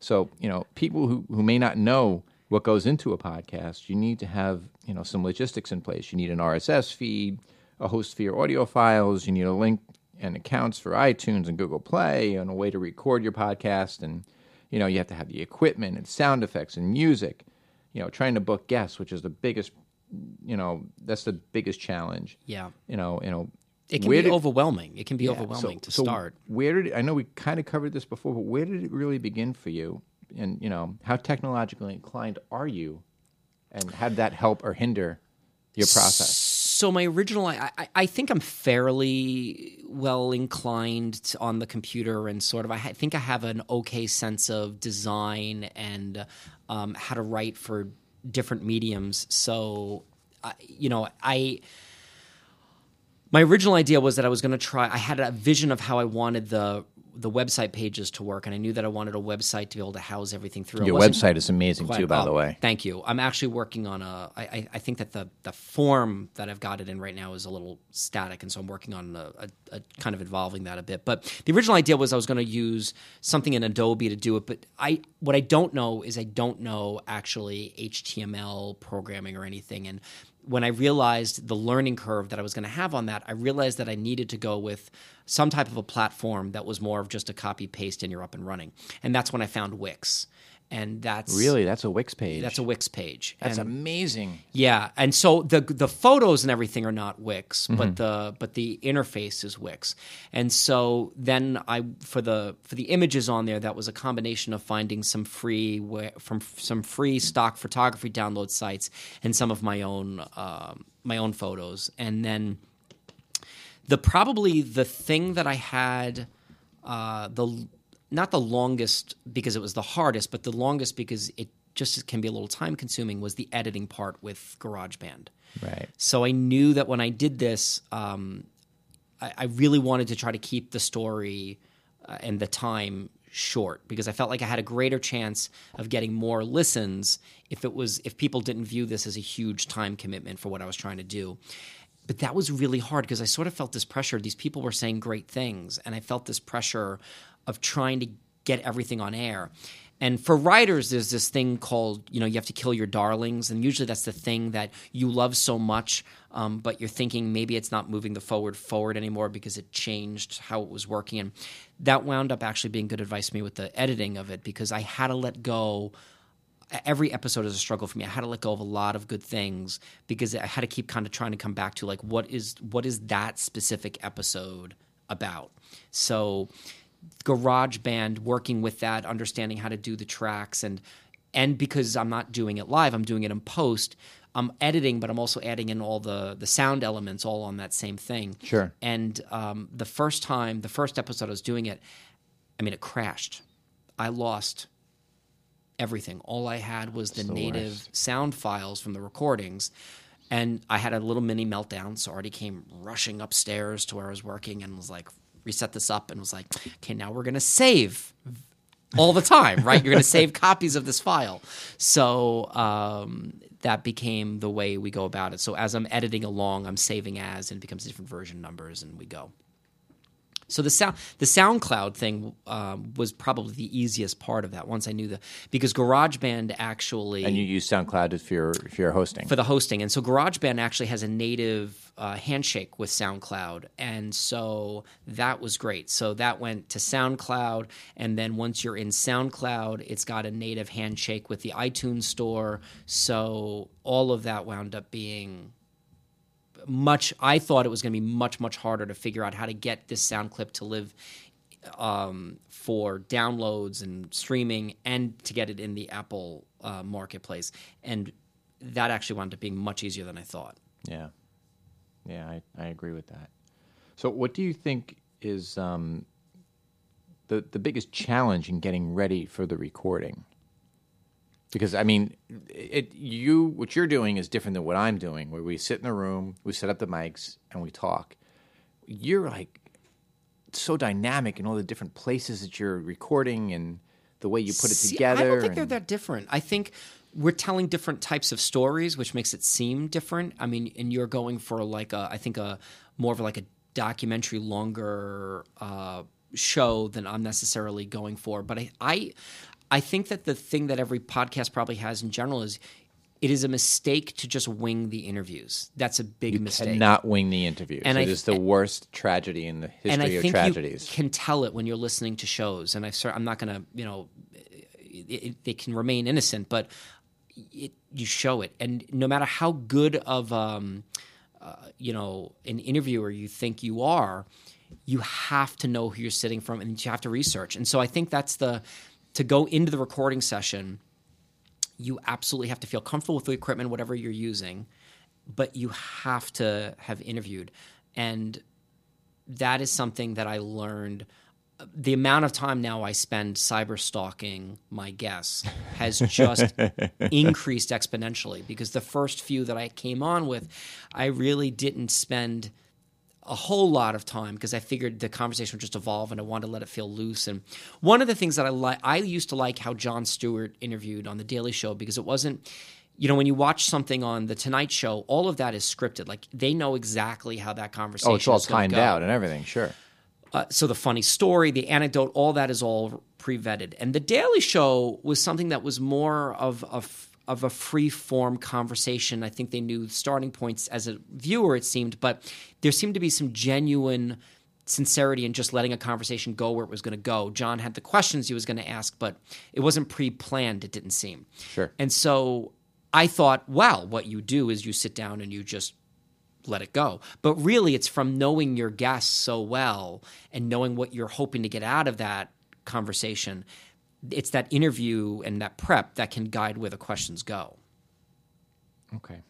So, you know, people who, who may not know what goes into a podcast, you need to have, you know, some logistics in place. You need an RSS feed, a host for your audio files, you need a link and accounts for iTunes and Google Play, and a way to record your podcast. And, you know, you have to have the equipment and sound effects and music. You know, trying to book guests, which is the biggest, you know, that's the biggest challenge. Yeah. You know, you know, It can where be did- overwhelming. It can be yeah, overwhelming so- to so start. Where did I know we kind of covered this before, but where did it really begin for you? And you know, how technologically inclined are you? And how did that help or hinder your process? So my original, I, I, I think I'm fairly well inclined on the computer, and sort of. I think I have an okay sense of design and um, how to write for different mediums. So, you know, I my original idea was that I was going to try. I had a vision of how I wanted the the website pages to work, and I knew that I wanted a website to be able to house everything through. Your website is amazing quite- too, by oh, the way. Thank you. I'm actually working on a. I, I, I think that the the form that I've got it in right now is a little static, and so I'm working on a, a, a kind of evolving that a bit. But the original idea was I was going to use something in Adobe to do it, but I what I don't know is I don't know actually HTML programming or anything, and when I realized the learning curve that I was going to have on that, I realized that I needed to go with some type of a platform that was more of just a copy paste and you're up and running. And that's when I found Wix. And that's Really, that's a Wix page. that's a Wix page. That's and, amazing. yeah, and so the the photos and everything are not Wix, Mm-hmm. but the but the interface is Wix. And so then I for the for the images on there, that was a combination of finding some free from some free stock photography download sites and some of my own um, my own photos, and then the probably the thing that I had uh, the not the longest because it was the hardest, but the longest because it just can be a little time consuming was the editing part with GarageBand. Right. So I knew that when I did this, um, I, I really wanted to try to keep the story uh, and the time short because I felt like I had a greater chance of getting more listens if it was if people didn't view this as a huge time commitment for what I was trying to do. But that was really hard because I sort of felt this pressure. These people were saying great things, and I felt this pressure of trying to get everything on air. And for writers, there's this thing called, you know, you have to kill your darlings. And usually that's the thing that you love so much, um, but you're thinking maybe it's not moving the forward forward anymore because it changed how it was working. And that wound up actually being good advice to me with the editing of it because I had to let go every episode is a struggle for me. I had to let go of a lot of good things because I had to keep kind of trying to come back to like what is what is that specific episode about. So GarageBand working with that understanding how to do the tracks and and because I'm not doing it live, I'm doing it in post. I'm editing, but I'm also adding in all the the sound elements all on that same thing. Sure. And um, the first time, the first episode I was doing it, I mean, it crashed. I lost everything. All I had was the, the native worst. sound files from the recordings. And I had a little mini meltdown. So Artie came rushing upstairs to where I was working and was like, reset this up and was like, okay, now we're going to save all the time, right? You're going to save copies of this file. So um, that became the way we go about it. So as I'm editing along, I'm saving as and it becomes different version numbers and we go. So the sound, the SoundCloud thing um, was probably the easiest part of that. Once I knew the because GarageBand actually And you use SoundCloud if you're if you're hosting. for the hosting. And so GarageBand actually has a native uh, handshake with SoundCloud. And so that was great. So that went to SoundCloud. And then once you're in SoundCloud, it's got a native handshake with the iTunes store. So all of that wound up being much I thought it was going to be much much harder to figure out how to get this sound clip to live um, for downloads and streaming and to get it in the Apple uh, marketplace and that actually wound up being much easier than I thought. Yeah, yeah, I, I agree with that. So, what do you think is um, the the biggest challenge in getting ready for the recording? Because I mean, it you what you're doing is different than what I'm doing. Where we sit in the room, we set up the mics, and we talk. You're like so dynamic in all the different places that you're recording and the way you put it See, together. I don't think they're that different. I think we're telling different types of stories, which makes it seem different. I mean, and you're going for like a, I think a more of like a documentary, longer uh, show than I'm necessarily going for. But I, I, I think that the thing that every podcast probably has in general is. It is a mistake to just wing the interviews. That's a big you mistake. cannot wing the interviews. And it is the th- worst tragedy in the history and I of think tragedies. you can tell it when you're listening to shows. And I, I'm not going to, you know, they can remain innocent, but it, you show it. And no matter how good of, um, uh, you know, an interviewer you think you are, you have to know who you're sitting from, and you have to research. And so I think that's the to go into the recording session. You absolutely have to feel comfortable with the equipment, whatever you're using, but you have to have interviewed. And that is something that I learned. The amount of time now I spend cyber stalking my guests has just increased exponentially because the first few that I came on with, I really didn't spend a whole lot of time because I figured the conversation would just evolve and I wanted to let it feel loose. And one of the things that I like, I used to like how Jon Stewart interviewed on The Daily Show because it wasn't, you know, when you watch something on The Tonight Show, all of that is scripted. Like they know exactly how that conversation oh, it's all timed go. out and everything. Sure. Uh, so the funny story, the anecdote, all that is all pre-vetted. And the Daily Show was something that was more of a of a free form conversation. I think they knew starting points as a viewer, it seemed, but there seemed to be some genuine sincerity and just letting a conversation go where it was going to go. Jon had the questions he was going to ask, but it wasn't pre-planned. It didn't seem. Sure. And so I thought, well, what you do is you sit down and you just let it go. But really, it's from knowing your guests so well and knowing what you're hoping to get out of that conversation. It's that interview and that prep that can guide where the questions go. Okay.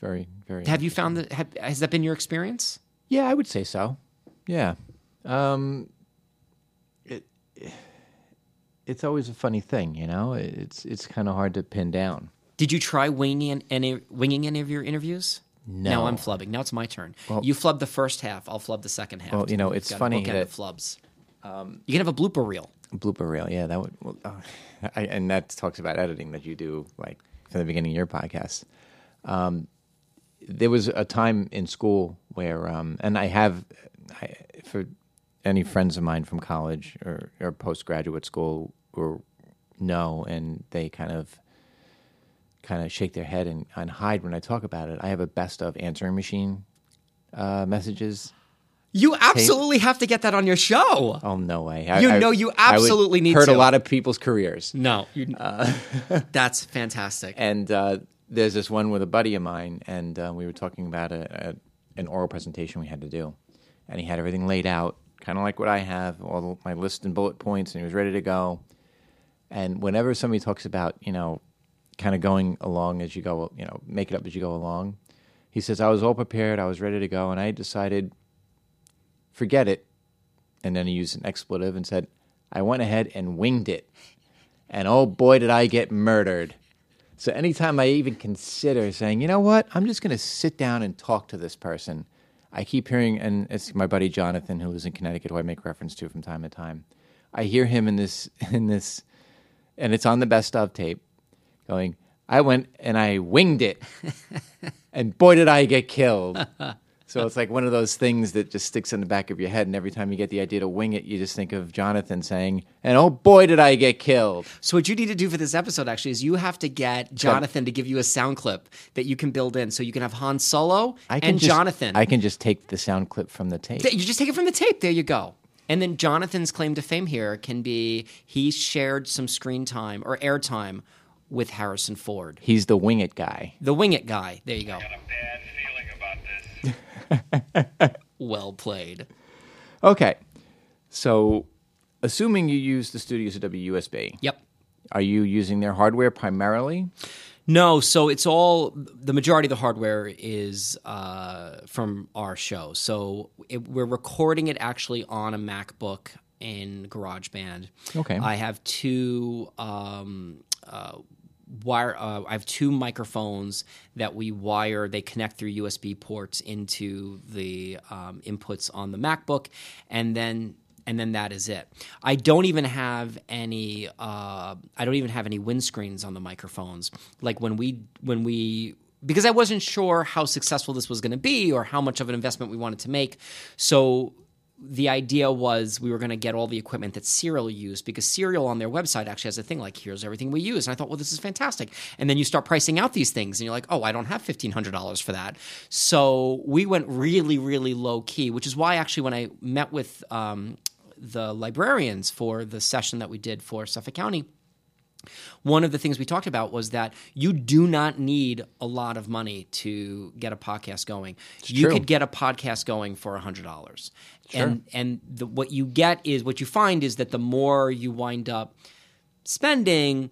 Very, very. Have you found that? Have, has that been your experience? Yeah, I would say so. Yeah. Um, it, it's always a funny thing, you know. It's it's kind of hard to pin down. Did you try winging any winging any of your interviews? No. Now I'm flubbing. Now it's my turn. you flub the first half. I'll flub the second half. Well, you know, it's funny that- flubs. you can have a blooper reel. Blooper reel. Yeah, that would. Well, oh, I, and that talks about editing that you do, like from the beginning of your podcast. Um, there was a time in school where, um, and I have, I, for any friends of mine from college or, or postgraduate school, or know, and they kind of, kind of shake their head and, and hide when I talk about it. I have a best of answering machine uh, messages. You absolutely have to get that on your show. Oh no way! You know you I would absolutely need to. hurt to. a lot of people's careers. No, you, that's fantastic. And uh, there's this one with a buddy of mine, and uh, we were talking about a, a, an oral presentation we had to do, and he had everything laid out, kind of like what I have, all my list and bullet points, and he was ready to go. And whenever somebody talks about, you know, kind of going along as you go, you know, make it up as you go along, he says, "I was all prepared, I was ready to go, and I decided, forget it." And then he used an expletive and said, "I went ahead and winged it." and oh boy did I get murdered. So anytime I even consider saying, you know what, I'm just going to sit down and talk to this person, I keep hearing, and it's my buddy Jonathan who lives in Connecticut, who I make reference to from time to time. I hear him in this, in this, and it's on the best of tape, going, I went and I winged it, and boy did I get killed. So it's like one of those things that just sticks in the back of your head, and every time you get the idea to wing it, you just think of Jonathan saying, "And oh boy, did I get killed!" So what you need to do for this episode actually is you have to get Jonathan to give you a sound clip that you can build in, so you can have Han Solo I can and just, Jonathan. I can just take the sound clip from the tape. You just take it from the tape. There you go. And then Jonathan's claim to fame here can be he shared some screen time or airtime with Harrison Ford, He's the wing it guy. the wing it guy. There you go. Well played. Okay, so assuming you use the studios at WUSB, Yep. are you using their hardware primarily? No, so it's all the majority of the hardware is uh, from our show. So it, we're recording it actually on a MacBook in GarageBand. Okay. I have two um, uh, wire. Uh, I have two microphones that we wire. They connect through USB ports into the um, inputs on the MacBook, and then and then that is it. I don't even have any. Uh, I don't even have any windscreens on the microphones. Like when we when we because I wasn't sure how successful this was going to be or how much of an investment we wanted to make. So the idea was we were going to get all the equipment that Serial used because Serial on their website actually has a thing like here's everything we use. And I thought, well, this is fantastic. And then you start pricing out these things and you're like, oh, I don't have fifteen hundred dollars for that. So we went really, really low key, which is why actually when I met with um, the librarians for the session that we did for Suffolk County one of the things we talked about was that you do not need a lot of money to get a podcast going. you true. could get a podcast going for hundred dollars, and and the, what you get is what you find is that the more you wind up spending,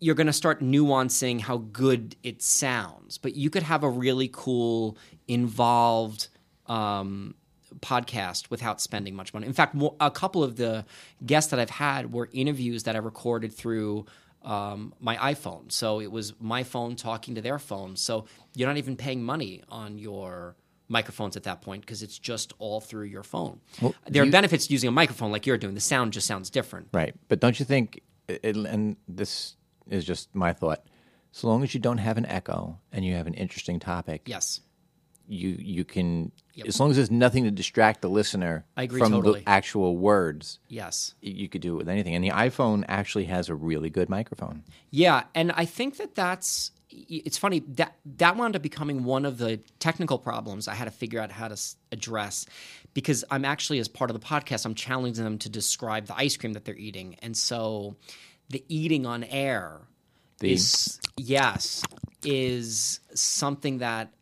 you're going to start nuancing how good it sounds. But you could have a really cool, involved. Um, podcast without spending much money. In fact, a couple of the guests that I've had were interviews that I recorded through um, my iPhone. So it was my phone talking to their phone. So you're not even paying money on your microphones at that point because it's just all through your phone. there are you- benefits to using a microphone like you're doing. The sound just sounds different. Right. But don't you think, it, and this is just my thought, so long as you don't have an echo and you have an interesting topic, Yes. You you can, as long as there's nothing to distract the listener I agree from totally. the actual words, Yes. you could do it with anything. And the iPhone actually has a really good microphone. Yeah, and I think that that's it's funny that that wound up becoming one of the technical problems I had to figure out how to address because I'm actually as part of the podcast I'm challenging them to describe the ice cream that they're eating and so the eating on air The- is yes is something that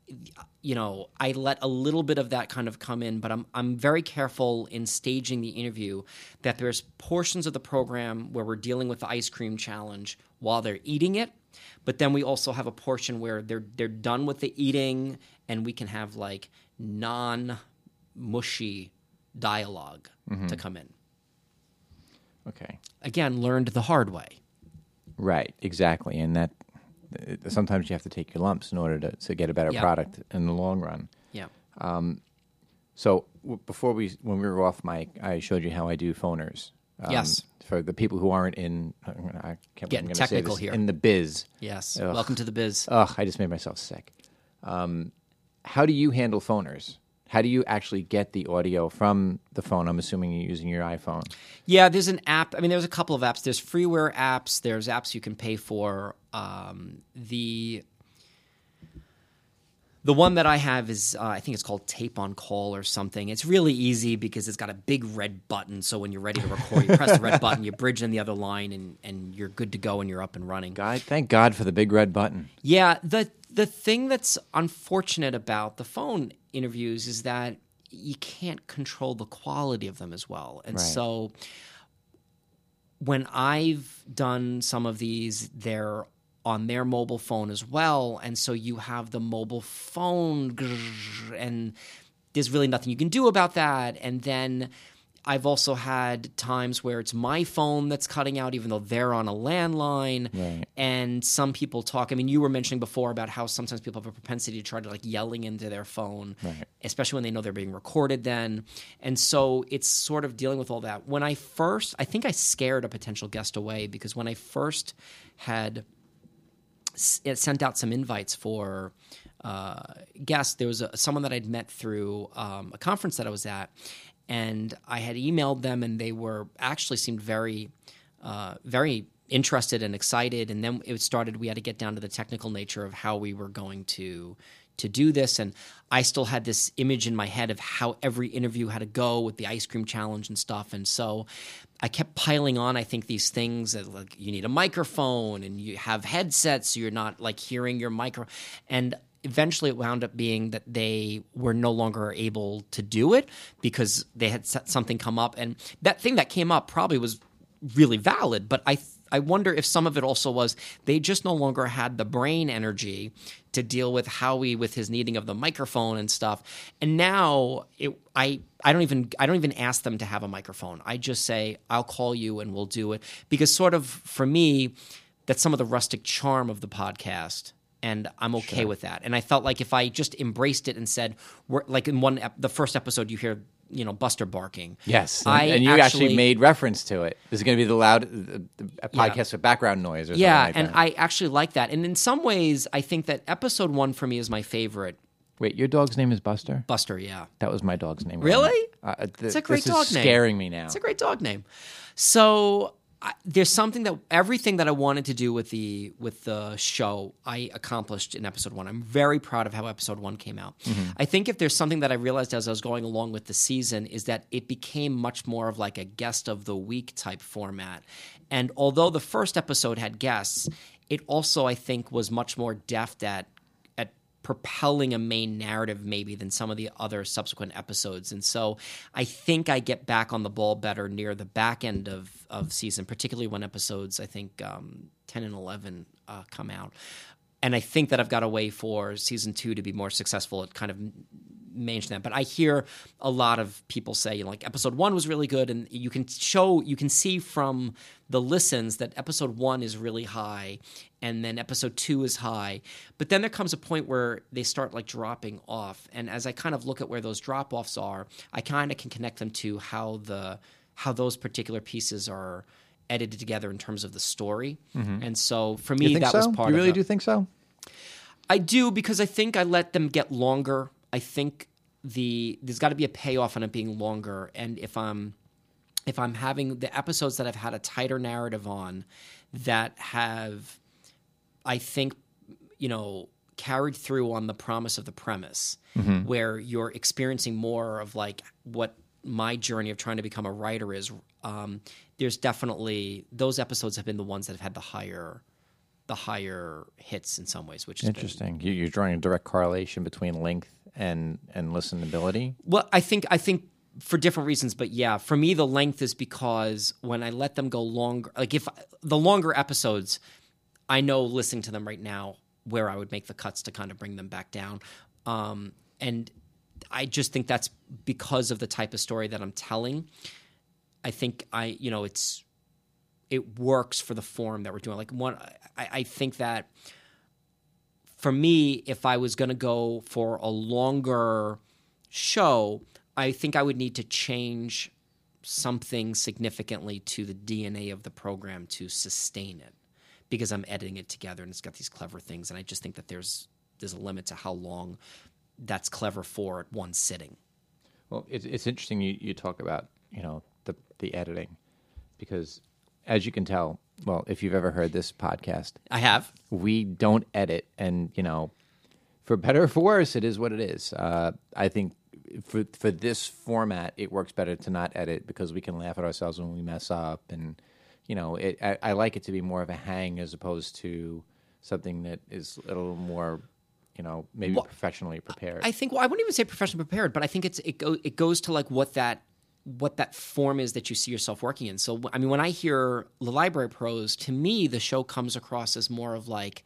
you know I let a little bit of that kind of come in but I'm I'm very careful in staging the interview that there's portions of the program where we're dealing with the ice cream challenge while they're eating it but then we also have a portion where they're they're done with the eating and we can have like non mushy dialog to mm-hmm. come in Okay. again learned the hard way Right. Exactly. And that uh, sometimes you have to take your lumps in order to, to get a better Yeah. product in the long run. yeah Um, So w- before we, when we were off mic, I showed you how I do phoners. Um, Yes. For the people who aren't in, I can't believe I'm Getting say technical this, here. in the biz. yes Ugh. welcome to the biz Ugh, I just made myself sick. Um, how do you handle phoners? How do you actually get the audio from the phone? I'm assuming you're using your iPhone. Yeah, there's an app. I mean, there's a couple of apps. There's freeware apps. There's apps you can pay for. Um, the the one that I have is uh, I think it's called Tape on Call or something. It's really easy because it's got a big red button. So when you're ready to record, you press the red button, you bridge in the other line, and and you're good to go, and you're up and running. God, thank God for the big red button. Yeah, the the thing that's unfortunate about the phone interviews is that you can't control the quality of them as well. And Right. so when I've done some of these, they're on their mobile phone as well. And so you have the mobile phone and there's really nothing you can do about that. And then I've also had times where it's my phone that's cutting out, even though they're on a landline. Right. And some people talk. I mean, you were mentioning before about how sometimes people have a propensity to try to like yelling into their phone, Right. especially when they know they're being recorded. Then, and so it's sort of dealing with all that. When I first, I think I scared a potential guest away because when I first had it sent out some invites for uh, guests. There was a, someone that I'd met through um, a conference that I was at, and I had emailed them, and they were actually seemed very, uh, very interested and excited. And then it started. We had to get down to the technical nature of how we were going to to do this and i still had this image in my head of how every interview had to go with the ice cream challenge and stuff and so i kept piling on i think these things that like you need a microphone and you have headsets so you're not like hearing your micro and eventually it wound up being that they were no longer able to do it because they had something come up and that thing that came up probably was really valid but i I wonder if some of it also was they just no longer had the brain energy to deal with Howie with his needing of the microphone and stuff. And now it, I I don't even I don't even ask them to have a microphone. I just say I'll call you and we'll do it because sort of for me that's some of the rustic charm of the podcast and I'm okay with that. And I felt like if I just embraced it and said we're like in one ep- the first episode you hear you know Buster barking. Yes, and, I and you actually, actually- made reference to it. This is going to be the loud the, the, podcast with background noise or Yeah, something like and that. I actually like that. And in some ways, I think that episode one for me is my favorite. Wait, your dog's name is Buster? Buster, yeah. That was my dog's name. Really? Uh, th- It's a great dog name. scaring me now. It's a great dog name. So I, there's something that everything that I wanted to do with the with the show I accomplished in episode one. I'm very proud of how episode one came out. Mm-hmm. I think if there's something that I realized as I was going along with the season is that it became much more of like a guest of the week type format. And although the first episode had guests, it also I think was much more deft at propelling a main narrative maybe than some of the other subsequent episodes. And so I think I get back on the ball better near the back end of, of season, particularly when episodes I think um, 10 and 11 uh, come out. And I think that I've got a way for season two to be more successful at kind of managing that. But I hear a lot of people say, you know, like episode one was really good, and you can show, you can see from the listens that episode one is really high, and then episode two is high. But then there comes a point where they start like dropping off, and as I kind of look at where those drop offs are, I kind of can connect them to how the how those particular pieces are edited together in terms of the story. Mm-hmm. And so for me, that so? was part you really of do think so? I do because I think I let them get longer. I think the there's got to be a payoff on it being longer, and if I'm if I'm having the episodes that I've had a tighter narrative on that have, I think you know, carried through on the promise of the premise, Mm-hmm. where you're experiencing more of like what my journey of trying to become a writer is. Um, there's definitely those episodes have been the ones that have had the higher, the higher hits in some ways, which is Interesting. You, you're drawing a direct correlation between length and and listenability. Well, I think I think for different reasons, but yeah, for me the length is because when I let them go longer, like if the longer episodes, I know listening to them right now where I would make the cuts to kind of bring them back down, um, and I just think that's because of the type of story that I'm telling. I think I, you know, it's it works for the form that we're doing. Like one, I, I think that for me, if I was going to go for a longer show, I think I would need to change something significantly to the DNA of the program to sustain it because I'm editing it together and it's got these clever things and I just think that there's there's a limit to how long that's clever for at one sitting. Well, it's it's interesting you, you talk about you know the the editing because as you can tell, well, if you've ever heard this podcast, I have. we don't edit, and you know, for better or for worse, it is what it is. Uh, I think for for this format, it works better to not edit because we can laugh at ourselves when we mess up, and you know, it, I, I like it to be more of a hang as opposed to something that is a little more, you know, maybe Well, professionally prepared. I think well, I wouldn't even say professionally prepared, but I think it's it go, it goes to like what that what that form is that you see yourself working in. So I mean, when I hear the library pros, to me the show comes across as more of like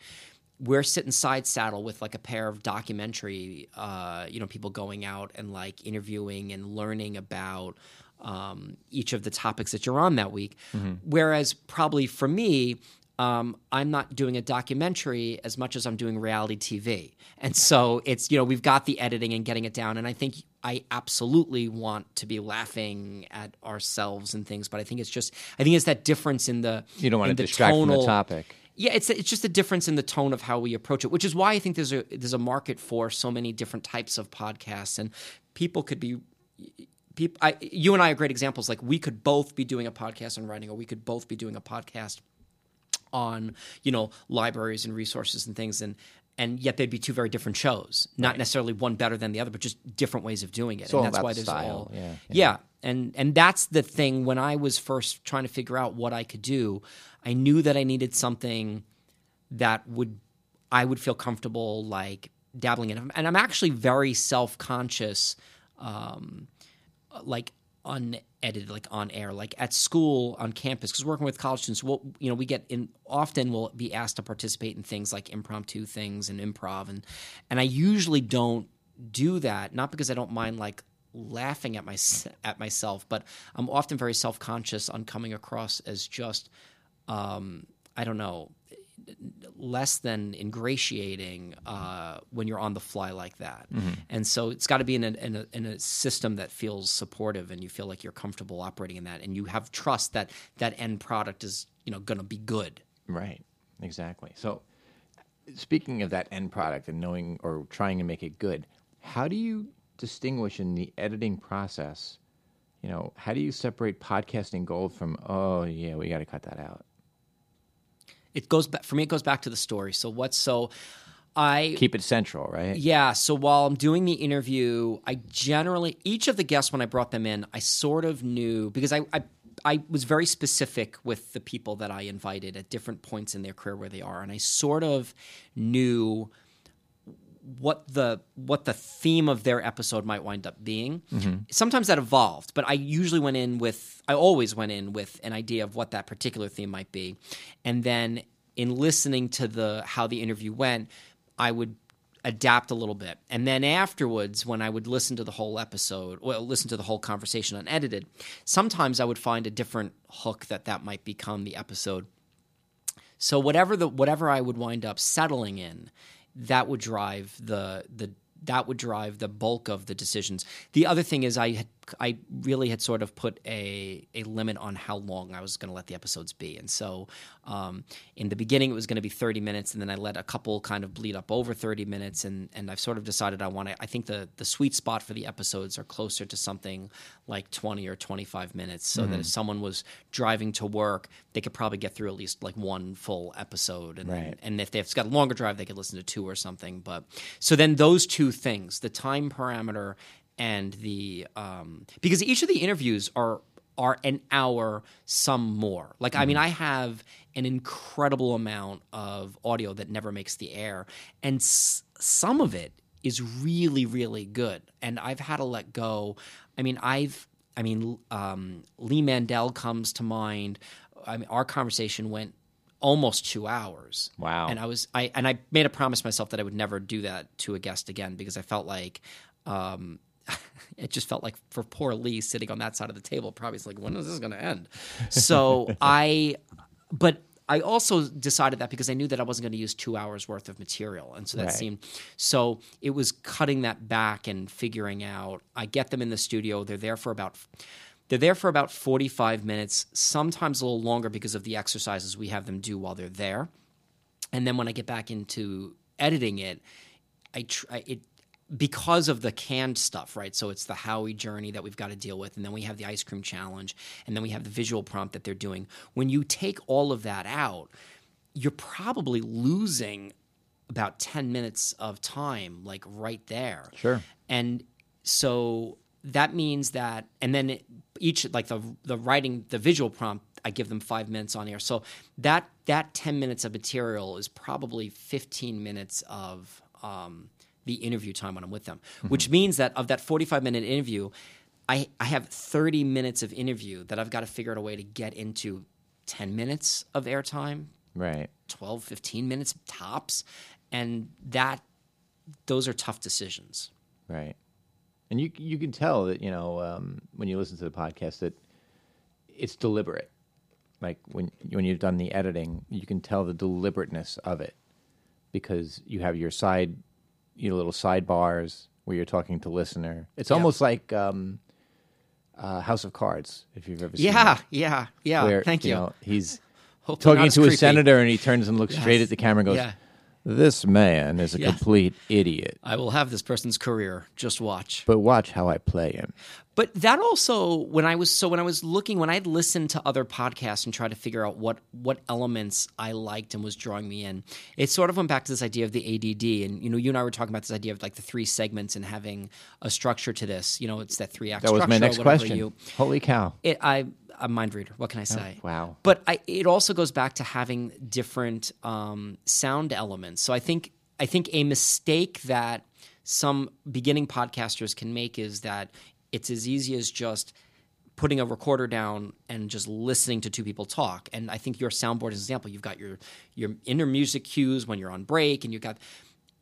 we're sitting side saddle with like a pair of documentary, uh, you know, people going out and like interviewing and learning about um, each of the topics that you're on that week. Whereas probably for me, um, I'm not doing a documentary as much as I'm doing reality TV. And so it's, you know, we've got the editing and getting it down. And I think I absolutely want to be laughing at ourselves and things, but I think it's just, I think it's that difference in the, you don't want to the distract from the topic. yeah, it's it's just a difference in the tone of how we approach it, which is why I think there's a there's a market for so many different types of podcasts, and people could be. People, I, you and I are great examples. Like we could both be doing a podcast on writing, or we could both be doing a podcast on you know libraries and resources and things, and and yet they'd be two very different shows. Not necessarily one better than the other, but just different ways of doing it. all and that's why there's style, all yeah, yeah. yeah, and and that's the thing. When I was first trying to figure out what I could do, I knew that I needed something that would I would feel comfortable like dabbling in. And I'm actually very self conscious, um, like unedited, like on air, like at school on campus. Because working with college students, we'll, you know, we get in often we'll be asked to participate in things like impromptu things and improv, and and I usually don't do that, not because I don't mind like laughing at my at myself, but I'm often very self conscious on coming across as just um, I don't know less than ingratiating uh, when you're on the fly like that. And so it's got to be in a, in, a, in a system that feels supportive and you feel like you're comfortable operating in that and you have trust that that end product is you know going to be good. Right. Exactly. So, speaking of that end product and knowing or trying to make it good, how do you distinguish in the editing process? You know, how do you separate podcasting gold from oh yeah, we got to cut that out? It goes back for me. It goes back to the story. So what's so I Keep it central, right? Yeah. So while I'm doing the interview, I generally each of the guests when I brought them in, I sort of knew because I I, I was very specific with the people that I invited at different points in their career where they are, and I sort of knew what the what the theme of their episode might wind up being. Mm-hmm. Sometimes that evolved, but I usually went in with I always went in with an idea of what that particular theme might be. And then in listening to the how the interview went, I would adapt a little bit. And then afterwards when I would listen to the whole episode, well listen to the whole conversation unedited, sometimes I would find a different hook that that might become the episode. So whatever the whatever I would wind up settling in, that would drive the the that would drive the bulk of the decisions. The other thing is I had I really had sort of put a a limit on how long I was going to let the episodes be, and so um, in the beginning it was going to be thirty minutes, and then I let a couple kind of bleed up over thirty minutes, and and I've sort of decided I want to. I think the the sweet spot for the episodes are closer to something like twenty or twenty five minutes, so that if someone was driving to work, they could probably get through at least like one full episode, and Right. and if they've got a longer drive, they could listen to two or something. But so then those two things, the time parameter and the um, because each of the interviews are are an hour, some more. Like I mean, I have an incredible amount of audio that never makes the air, and s- some of it is really really good, and I've had to let go. I mean, I've I mean, um, Lee Mandel comes to mind. I mean, our conversation went almost two hours. Wow. And I was I and I made a promise myself that I would never do that to a guest again because I felt like um it just felt like for poor Lee sitting on that side of the table, probably it's like, when is this going to end? So I, but I also decided that because I knew that I wasn't going to use two hours worth of material, and so that Right. seemed so. It was cutting that back and figuring out. I get them in the studio; they're there for about. They're there for about 45 minutes, sometimes a little longer because of the exercises we have them do while they're there. And then when I get back into editing it, I, tr- I it because of the canned stuff, right? So it's the Howie journey that we've got to deal with, and then we have the ice cream challenge, and then we have the visual prompt that they're doing. When you take all of that out, you're probably losing about 10 minutes of time, like right there. Sure. And so that means that, and then it, each like the the writing the visual prompt, I give them five minutes on air. So that that 10 minutes of material is probably 15 minutes of um, the interview time when I'm with them, which means that of that 45 minute interview, I, I have 30 minutes of interview that I've got to figure out a way to get into 10 minutes of airtime, Right. 12, 15 minutes tops. And that, those are tough decisions. Right. And you you can tell that you know um, when you listen to the podcast that it's deliberate. Like when when you've done the editing, you can tell the deliberateness of it because you have your side, your little sidebars where you're talking to listener. It's Yeah. almost like um, uh, House of Cards, if you've ever seen. Yeah, that, yeah, yeah. where, Thank you. know, he's talking to a senator and he turns and looks straight at the camera and goes, Yeah. "This man is a Yeah. complete idiot." I will have this person's career. Just watch. But watch how I play him. But that also, when I was so when I was looking, when I'd listened to other podcasts and tried to figure out what what elements I liked and was drawing me in, it sort of went back to this idea of the ADD. And you know, you and I were talking about this idea of like the three segments and having a structure to this. You know, it's that three act. That was my next question. You, Holy cow! it, I a mind reader. What can I say? wow. But I, it also goes back to having different um, sound elements. So I think I think a mistake that some beginning podcasters can make is that it's as easy as just putting a recorder down and just listening to two people talk. And I think your soundboard is an example. You've got your your inner music cues when you're on break, and you've got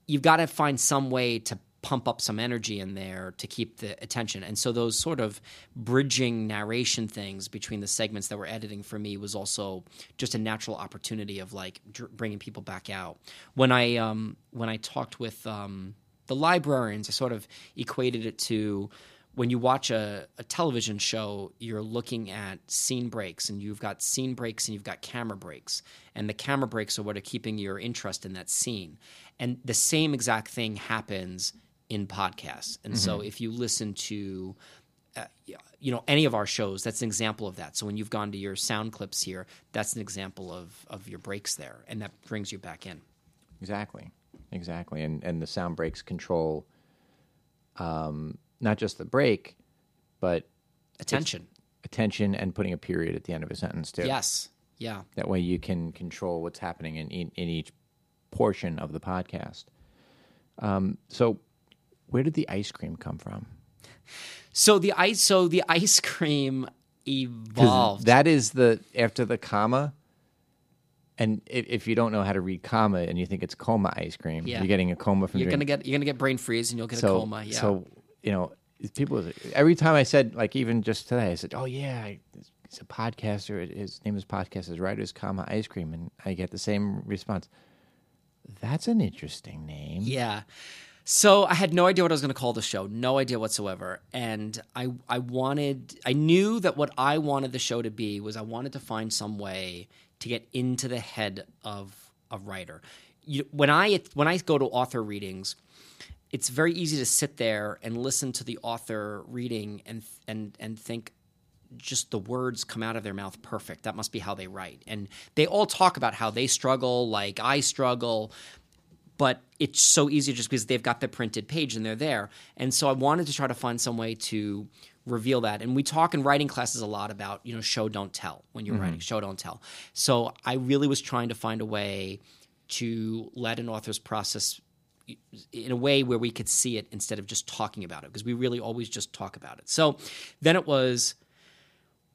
you've got to find some way to pump up some energy in there to keep the attention. And so those sort of bridging narration things between the segments that we're editing for me was also just a natural opportunity of like dr- bringing people back out. When I um, when I talked with um, the librarians, I sort of equated it to when you watch a, a television show, you're looking at scene breaks, and you've got scene breaks and you've got camera breaks. And the camera breaks are what are keeping your interest in that scene. And the same exact thing happens in podcasts. And so if you listen to uh, you know any of our shows that's an example of that. So when you've gone to your sound clips here that's an example of of your breaks there and that brings you back in. Exactly, exactly, and and the sound breaks control, um, not just the break, but attention. Attention and putting a period at the end of a sentence too. yes. Yeah. That way you can control what's happening in in, in each portion of the podcast. Um, so, where did the ice cream come from? so the ice so the ice cream evolved That is the after the comma. And if, if you don't know how to read comma and you think it's coma ice cream, Yeah. you're getting a coma from you're drink- gonna get you're gonna get brain freeze and you'll get so, a coma yeah So you know, people. Every time I said, like, even just today, I said, "Oh yeah, he's a podcaster. His name is podcast. His writers, comma ice cream," and I get the same response. That's an interesting name. Yeah. So I had no idea what I was going to call the show, no idea whatsoever. And I I wanted I knew that what I wanted the show to be was I wanted to find some way to get into the head of a writer. You, when I when I go to author readings, it's very easy to sit there and listen to the author reading and and and think just the words come out of their mouth perfect. That must be how they write. And they all talk about how they struggle, like I struggle, but it's so easy just because they've got the printed page and they're there. And so I wanted to try to find some way to reveal that. And we talk in writing classes a lot about, you know, show don't tell when you're mm-hmm. writing, show don't tell. So I really was trying to find a way to let an author's process in a way where we could see it instead of just talking about it because we really always just talk about it. So then it was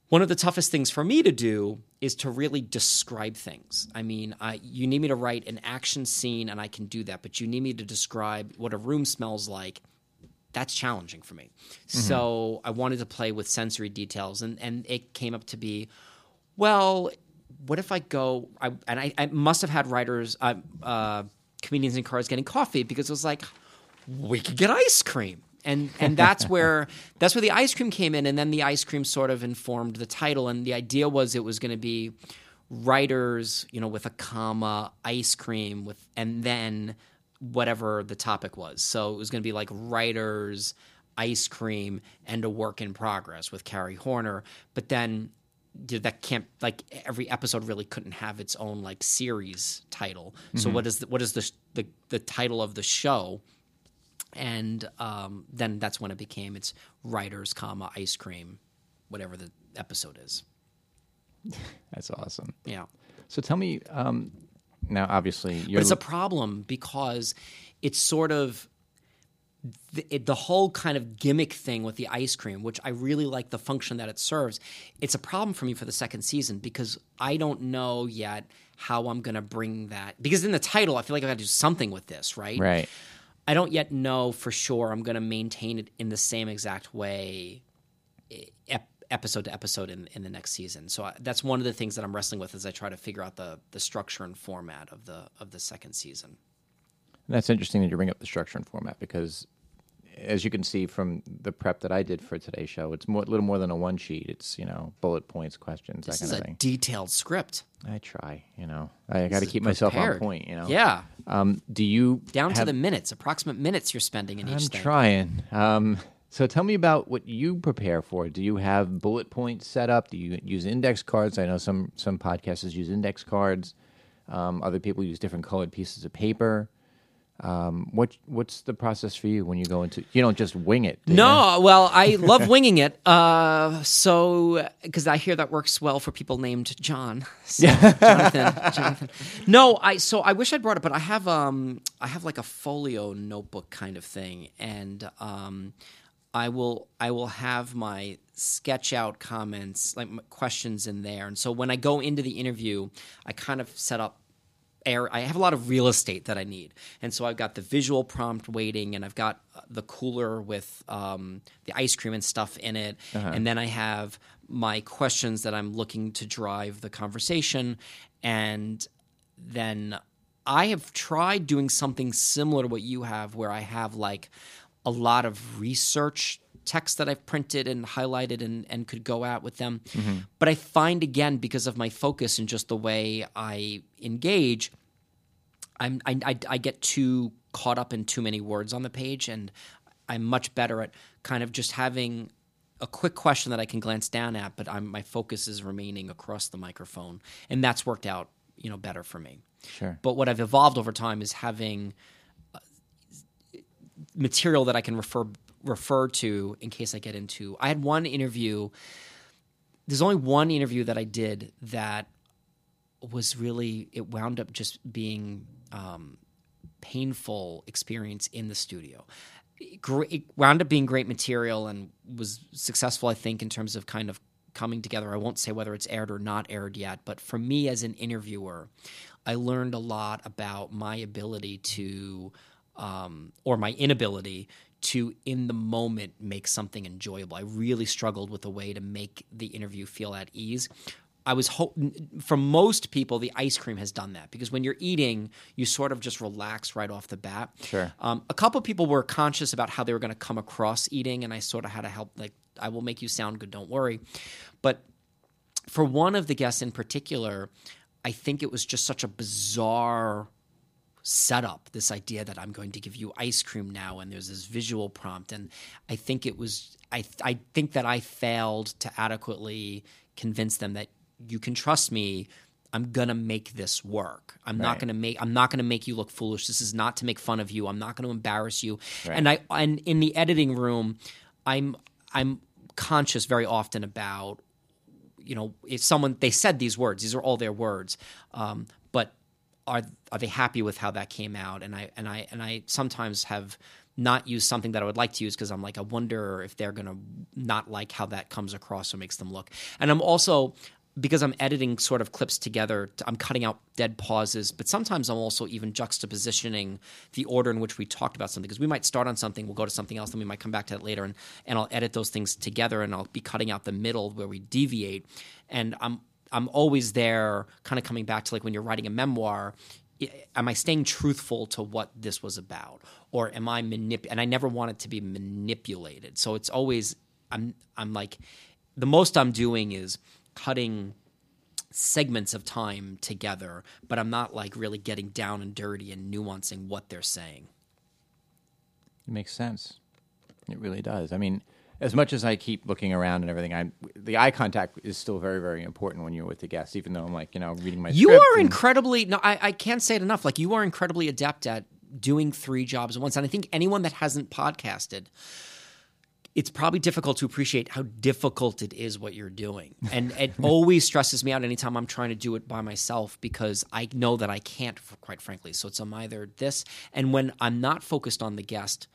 one of the toughest things for me to do is to really describe things. I mean, I, you need me to write an action scene and I can do that, but you need me to describe what a room smells like. That's challenging for me. So I wanted to play with sensory details, and, and it came up to be, well, what if I go? I, and I, I must have had writers, uh, uh, comedians in cars getting coffee because it was like, we could get ice cream. And and that's where that's where the ice cream came in, and then the ice cream sort of informed the title. And the idea was it was going to be writers, you know, with a comma, ice cream with, and then whatever the topic was. So it was going to be like writers, ice cream, and a work in progress with Carrie Horner. But then that can't like every episode really couldn't have its own like series title. So mm-hmm. what is the, what is the, the the title of the show? And um, then that's when it became it's writers, comma ice cream, whatever the episode is. That's awesome. Yeah. So tell me, um, now obviously you're But it's a problem because it's sort of the, it, the whole kind of gimmick thing with the ice cream, which I really like the function that it serves. It's a problem for me for the second season because I don't know yet how I'm going to bring that. Because in the title, I feel like I got to do something with this, right? right. I don't yet know for sure I'm going to maintain it in the same exact way eh, ep- episode to episode in, in the next season. So I, that's one of the things that I'm wrestling with as I try to figure out the the structure and format of the of the second season. And That's interesting that you bring up the structure and format because, as you can see from the prep that I did for today's show, it's more, a little more than a one sheet. It's you know bullet points, questions, This that is kind a of thing. detailed script. I try, you know, I got to keep myself on point. You know, Yeah, Um, do you down to the minutes, approximate minutes you're spending in each I'm trying. Um, so tell me about what you prepare for. Do you have bullet points set up? Do you use index cards? I know some some podcasters use index cards. Um, other people use different colored pieces of paper. Um, what what's the process for you when you go into? You don't just wing it. do you? No, well, I love winging it. Uh, so because I hear that works well for people named John, So, Jonathan, Jonathan. No, I so I wish I'd brought it, but I have um I have like a folio notebook kind of thing, and um I will I will have my sketch out comments like questions in there, and so when I go into the interview, I kind of set up air I have a lot of real estate that I need. And so I've got the visual prompt waiting and I've got uh, the cooler with um, the ice cream and stuff in it. And then I have my questions that I'm looking to drive the conversation and then I have tried doing something similar to what you have where I have like a lot of research text that I've printed and highlighted and, and could go out with them. But I find again, because of my focus and just the way I engage, I'm, I, I, I get too caught up in too many words on the page, and I'm much better at kind of just having a quick question that I can glance down at, but I'm, my focus is remaining across the microphone, and that's worked out, you know, better for me. Sure. But what I've evolved over time is having uh, material that I can refer refer to in case I get into. I had one interview. There's only one interview that I did that was really it wound up just being um, painful experience in the studio. It, gr- it wound up being great material and was successful, I think, in terms of kind of coming together. I won't say whether it's aired or not aired yet, but for me as an interviewer, I learned a lot about my ability to, um, or my inability to, in the moment, make something enjoyable. I really struggled with a way to make the interview feel at ease I was ho- for most people, the ice cream has done that because when you're eating, you sort of just relax right off the bat. Sure. Um, a couple of people were conscious about how they were going to come across eating, and I sort of had to help. Like, I will make you sound good, don't worry. But for one of the guests in particular, I think it was just such a bizarre setup this idea that i'm going to give you ice cream now and there's this visual prompt and i think it was i i think that i failed to adequately convince them that you can trust me i'm going to make this work. I'm not going to make i'm not going to make you look foolish. This is not to make fun of you. I'm not going to embarrass you. Right. and i and in the editing room i'm i'm conscious very often about you know, if someone they said these words, these are all their words, um, are are they happy with how that came out? And I and I and I sometimes have not used something that I would like to use because I'm like I wonder if they're gonna not like how that comes across or makes them look. And I'm also because I'm editing sort of clips together, I'm cutting out dead pauses, but sometimes I'm also even juxtapositioning the order in which we talked about something. Because we might start on something, we'll go to something else, then we might come back to that later, and, and I'll edit those things together, and I'll be cutting out the middle where we deviate. And I'm I'm always there, kind of coming back to like when you're writing a memoir. Am I staying truthful to what this was about, or am I manip? And I never want it to be manipulated. So it's always I'm I'm like the most I'm doing is cutting segments of time together, but I'm not like really getting down and dirty and nuancing what they're saying. It makes sense. It really does. I mean, as much as I keep looking around and everything, I the eye contact is still very, very important when you're with the guests. Even though I'm like, you know, reading my You are and- incredibly no, I, I can't say it enough. Like you are incredibly adept at doing three jobs at once. And I think anyone that hasn't podcasted, it's probably difficult to appreciate how difficult it is what you're doing. And it always stresses me out anytime I'm trying to do it by myself because I know that I can't, quite frankly. So it's I'm either this, and when I'm not focused on the guest,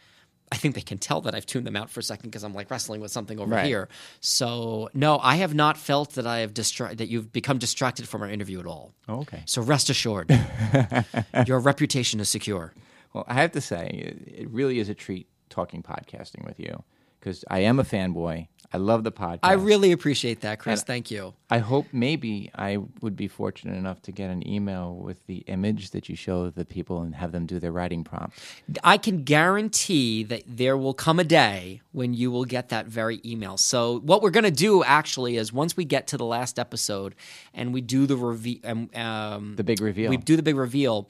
I think they can tell that I've tuned them out for a second because I'm like wrestling with something over Right. here. So no, I have not felt that I have distra- that you've become distracted from our interview at all. Oh, okay. So rest assured, your reputation is secure. Well, I have to say, it, it really is a treat talking podcasting with you because I am a fanboy. I love the podcast. I really appreciate that, Chris. And- Thank you. I hope maybe I would be fortunate enough to get an email with the image that you show the people and have them do their writing prompt. I can guarantee that there will come a day when you will get that very email. So what we're going to do actually is once we get to the last episode and we do the reveal, um, um, The big reveal. we do the big reveal.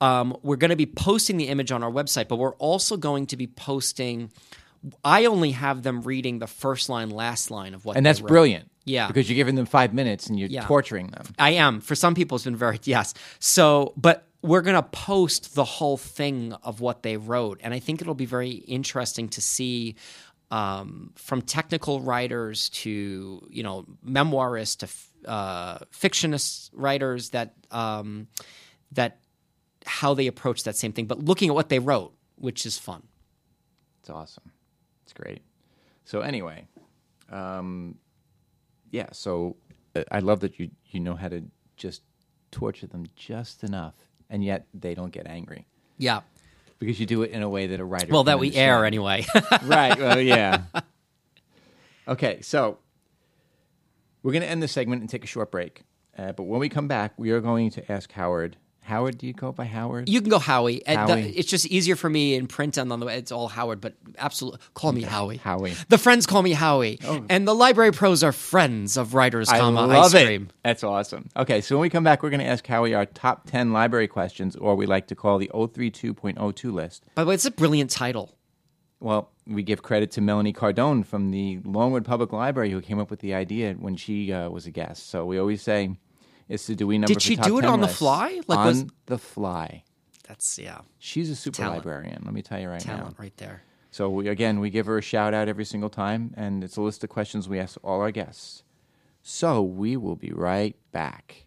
Um, we're going to be posting the image on our website, but we're also going to be posting. I only have them reading the first line, last line of what, and that's wrote. brilliant. Yeah. Because you're giving them five minutes and you're Yeah. torturing them. I am. For some people, it's been very yes. So, but we're gonna post the whole thing of what they wrote, and I think it'll be very interesting to see. Um, from technical writers to you know memoirists to f- uh, fictionist writers that um, that how they approach that same thing, but looking at what they wrote, which is fun. It's awesome. Great. So anyway, um, yeah. So uh, I love that you you know how to just torture them just enough, and yet they don't get angry Yeah. because you do it in a way that a writer. Well, that we air anyway. right. Well, yeah. Okay, so we're going to end this segment and take a short break. Uh, but when we come back, we are going to ask Howard. Howard, do you go by Howard? You can go Howie. And the- Howie. it's just easier for me in print and on the way. it's all Howard, but absolutely call me Howie. Howie. The friends call me Howie, and the library pros are friends of writers, I comma love ice it. That's awesome. Okay, so when we come back, we're going to ask Howie our top 10 library questions, or we like to call the 032.02 list. By the way, it's a brilliant title. Well, we give credit to Melanie Cardone from the Longwood Public Library who came up with the idea when she uh, was a guest. So we always say it's the Dewey number. Did she do it on the fly? Like, on was- the fly. That's yeah, She's a super Talent. librarian. Let me tell you right now. talent right there. So we, again, we give her a shout out every single time, and it's a list of questions we ask all our guests. So we will be right back.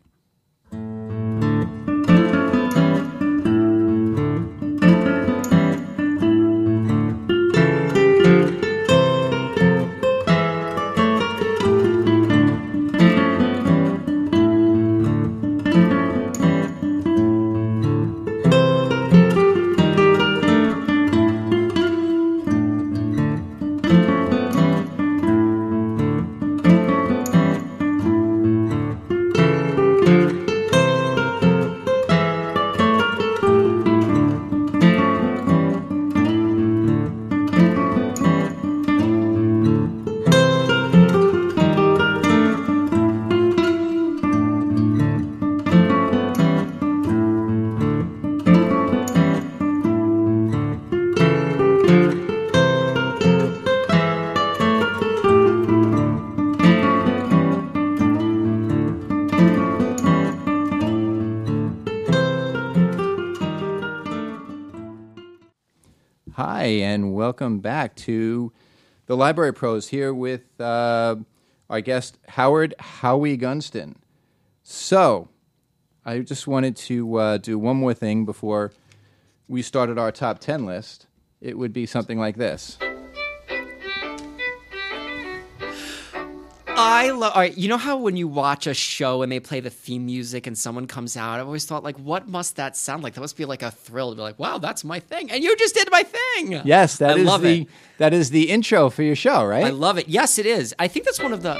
Welcome back to the Library Pros here with uh, our guest, Howard Howie Gunston. So, I just wanted to uh, do one more thing before we started our top 10 list. It would be something like this. I love. All right, you know how when you watch a show and they play the theme music and someone comes out, I've always thought like, what must that sound like? That must be like a thrill to be like, wow, that's my thing, and you just did my thing. Yes, that I is love the it. that is the intro for your show, right? I love it. Yes, it is. I think that's one of the.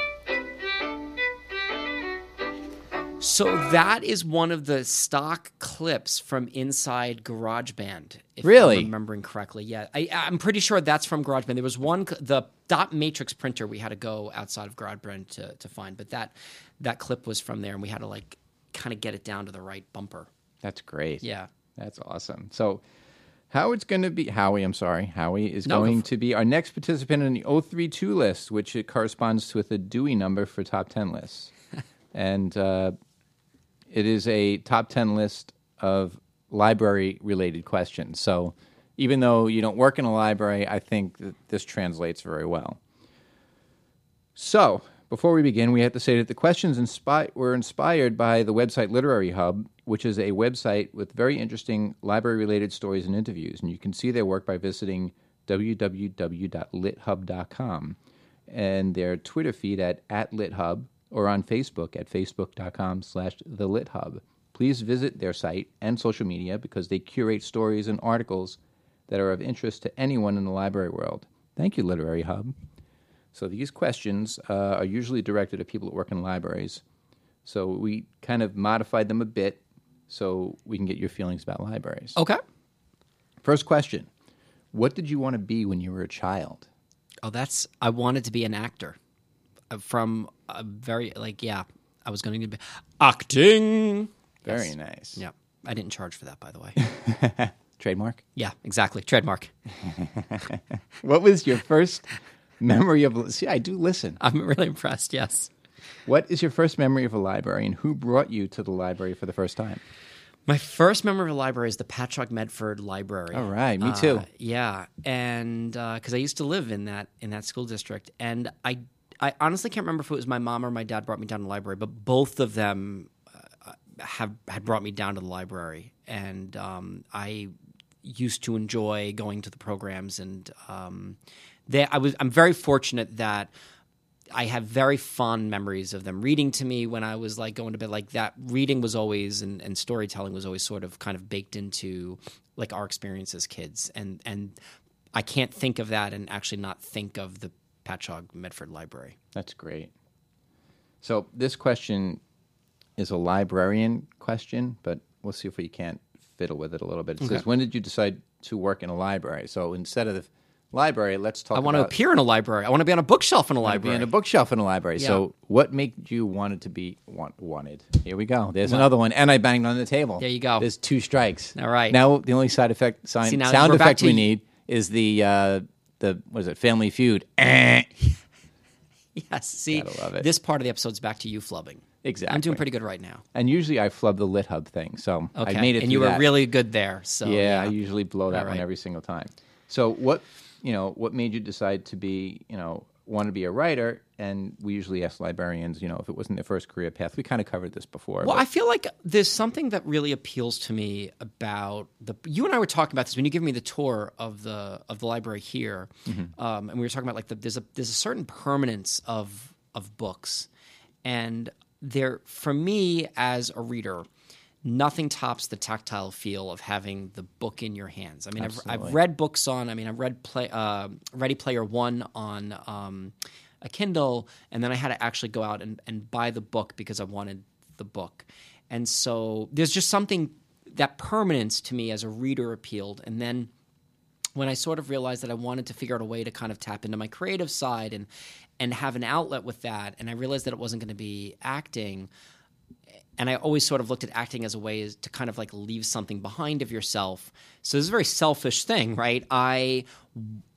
So that is one of the stock clips from inside GarageBand. If Really? I'm remembering correctly. Yeah, I, I'm pretty sure that's from GarageBand. There was one the dot matrix printer we had to go outside of GarageBand to, to find, but that that clip was from there, and we had to like kind of get it down to the right bumper. That's great. Yeah. That's awesome. So Howard's going to be Howie. I'm sorry, Howie is No, going for- to be our next participant in the 032 list, which it corresponds to with a Dewey number for top 10 lists, and uh, it is a top 10 list of library-related questions. So even though you don't work in a library, I think that this translates very well. So, before we begin, we have to say that the questions inspi- were inspired by the website Literary Hub, which is a website with very interesting library related stories and interviews. And you can see their work by visiting www.lithub.com and their Twitter feed at, at LitHub or on Facebook at facebook.com slash the LitHub. Please visit their site and social media because they curate stories and articles that are of interest to anyone in the library world. Thank you, Literary Hub. So these questions uh, are usually directed at people that work in libraries. So we kind of modified them a bit so we can get your feelings about libraries. Okay. First question What did you want to be when you were a child? Oh, that's. I wanted to be an actor. Uh, From a very like yeah, I was going to be acting. Very Yes. nice. Yeah, I didn't charge for that, by the way. Trademark? yeah, exactly. Trademark. What was your first memory of. See, I do listen. I'm really impressed. Yes. What is your first memory of a library and who brought you to the library for the first time? My first memory of a library is the Patchogue Medford Library. All right, me Uh, too. yeah, and because I used to live in that in that school district, and I I honestly can't remember if it was my mom or my dad brought me down to the library, but both of them uh, have had brought me down to the library, and um, I used to enjoy going to the programs, and um, they, I was I'm very fortunate that. I have very fond memories of them reading to me when I was like going to bed. Like that reading was always and, and storytelling was always sort of kind of baked into like our experience as kids. And and I can't think of that and actually not think of the Patchogue Medford Library. That's great. So this question is a librarian question, but we'll see if we can't fiddle with it a little bit. It says, "When did you decide to work in a library?" So instead of the library, let's talk. I want to appear in a library. I want to be on a bookshelf in a library. be in a bookshelf in a library. So what made you wanted to be want, wanted? Here we go. There's another one, and I banged on the table. There you go. There's two strikes. All right. Now the only side effect sign, See, sound effect we need is the uh, the what is it? Family Feud. Eh. yes. See, Gotta love it. this part of the episode's back to you flubbing. Exactly. I'm doing pretty good right now. And usually I flub the lit hub thing, so Okay. I made it. and you through were that. really good there. So yeah, I usually blow that All one right. every single time. So what you know, what made you decide to be, you know, want to be a writer? And we usually ask librarians, you know, if it wasn't their first career path. We kind of covered this before. Well, but- I feel like there's something that really appeals to me about the. You and I were talking about this when you gave me the tour of the of the library here, Mm-hmm. um, and we were talking about like the, there's a there's a certain permanence of of books, and there for me as a reader, nothing tops the tactile feel of having the book in your hands. I mean, I've, I've read books on. I mean, I've read play, uh, Ready Player One on um, a Kindle, and then I had to actually go out and, and buy the book because I wanted the book. And so there's just something that permanence to me as a reader appealed. And then when I sort of realized that I wanted to figure out a way to kind of tap into my creative side and and have an outlet with that, and I realized that it wasn't going to be acting. And I always sort of looked at acting as a way to kind of like leave something behind of yourself. So it's a very selfish thing, right? I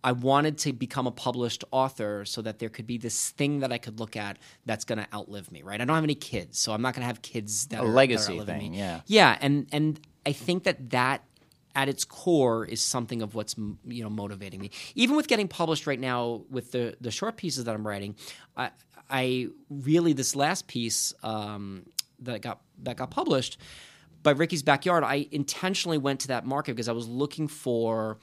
I wanted to become a published author so that there could be this thing that I could look at that's going to outlive me, right? I don't have any kids, so I'm not going to have kids that A are, that legacy outliving thing, me. yeah. Yeah, and and I think that that at its core is something of what's you know motivating me. Even with getting published right now with the the short pieces that I'm writing, I, I really this last piece um, that got that got published by Ricky's Backyard, I intentionally went to that market because I was looking for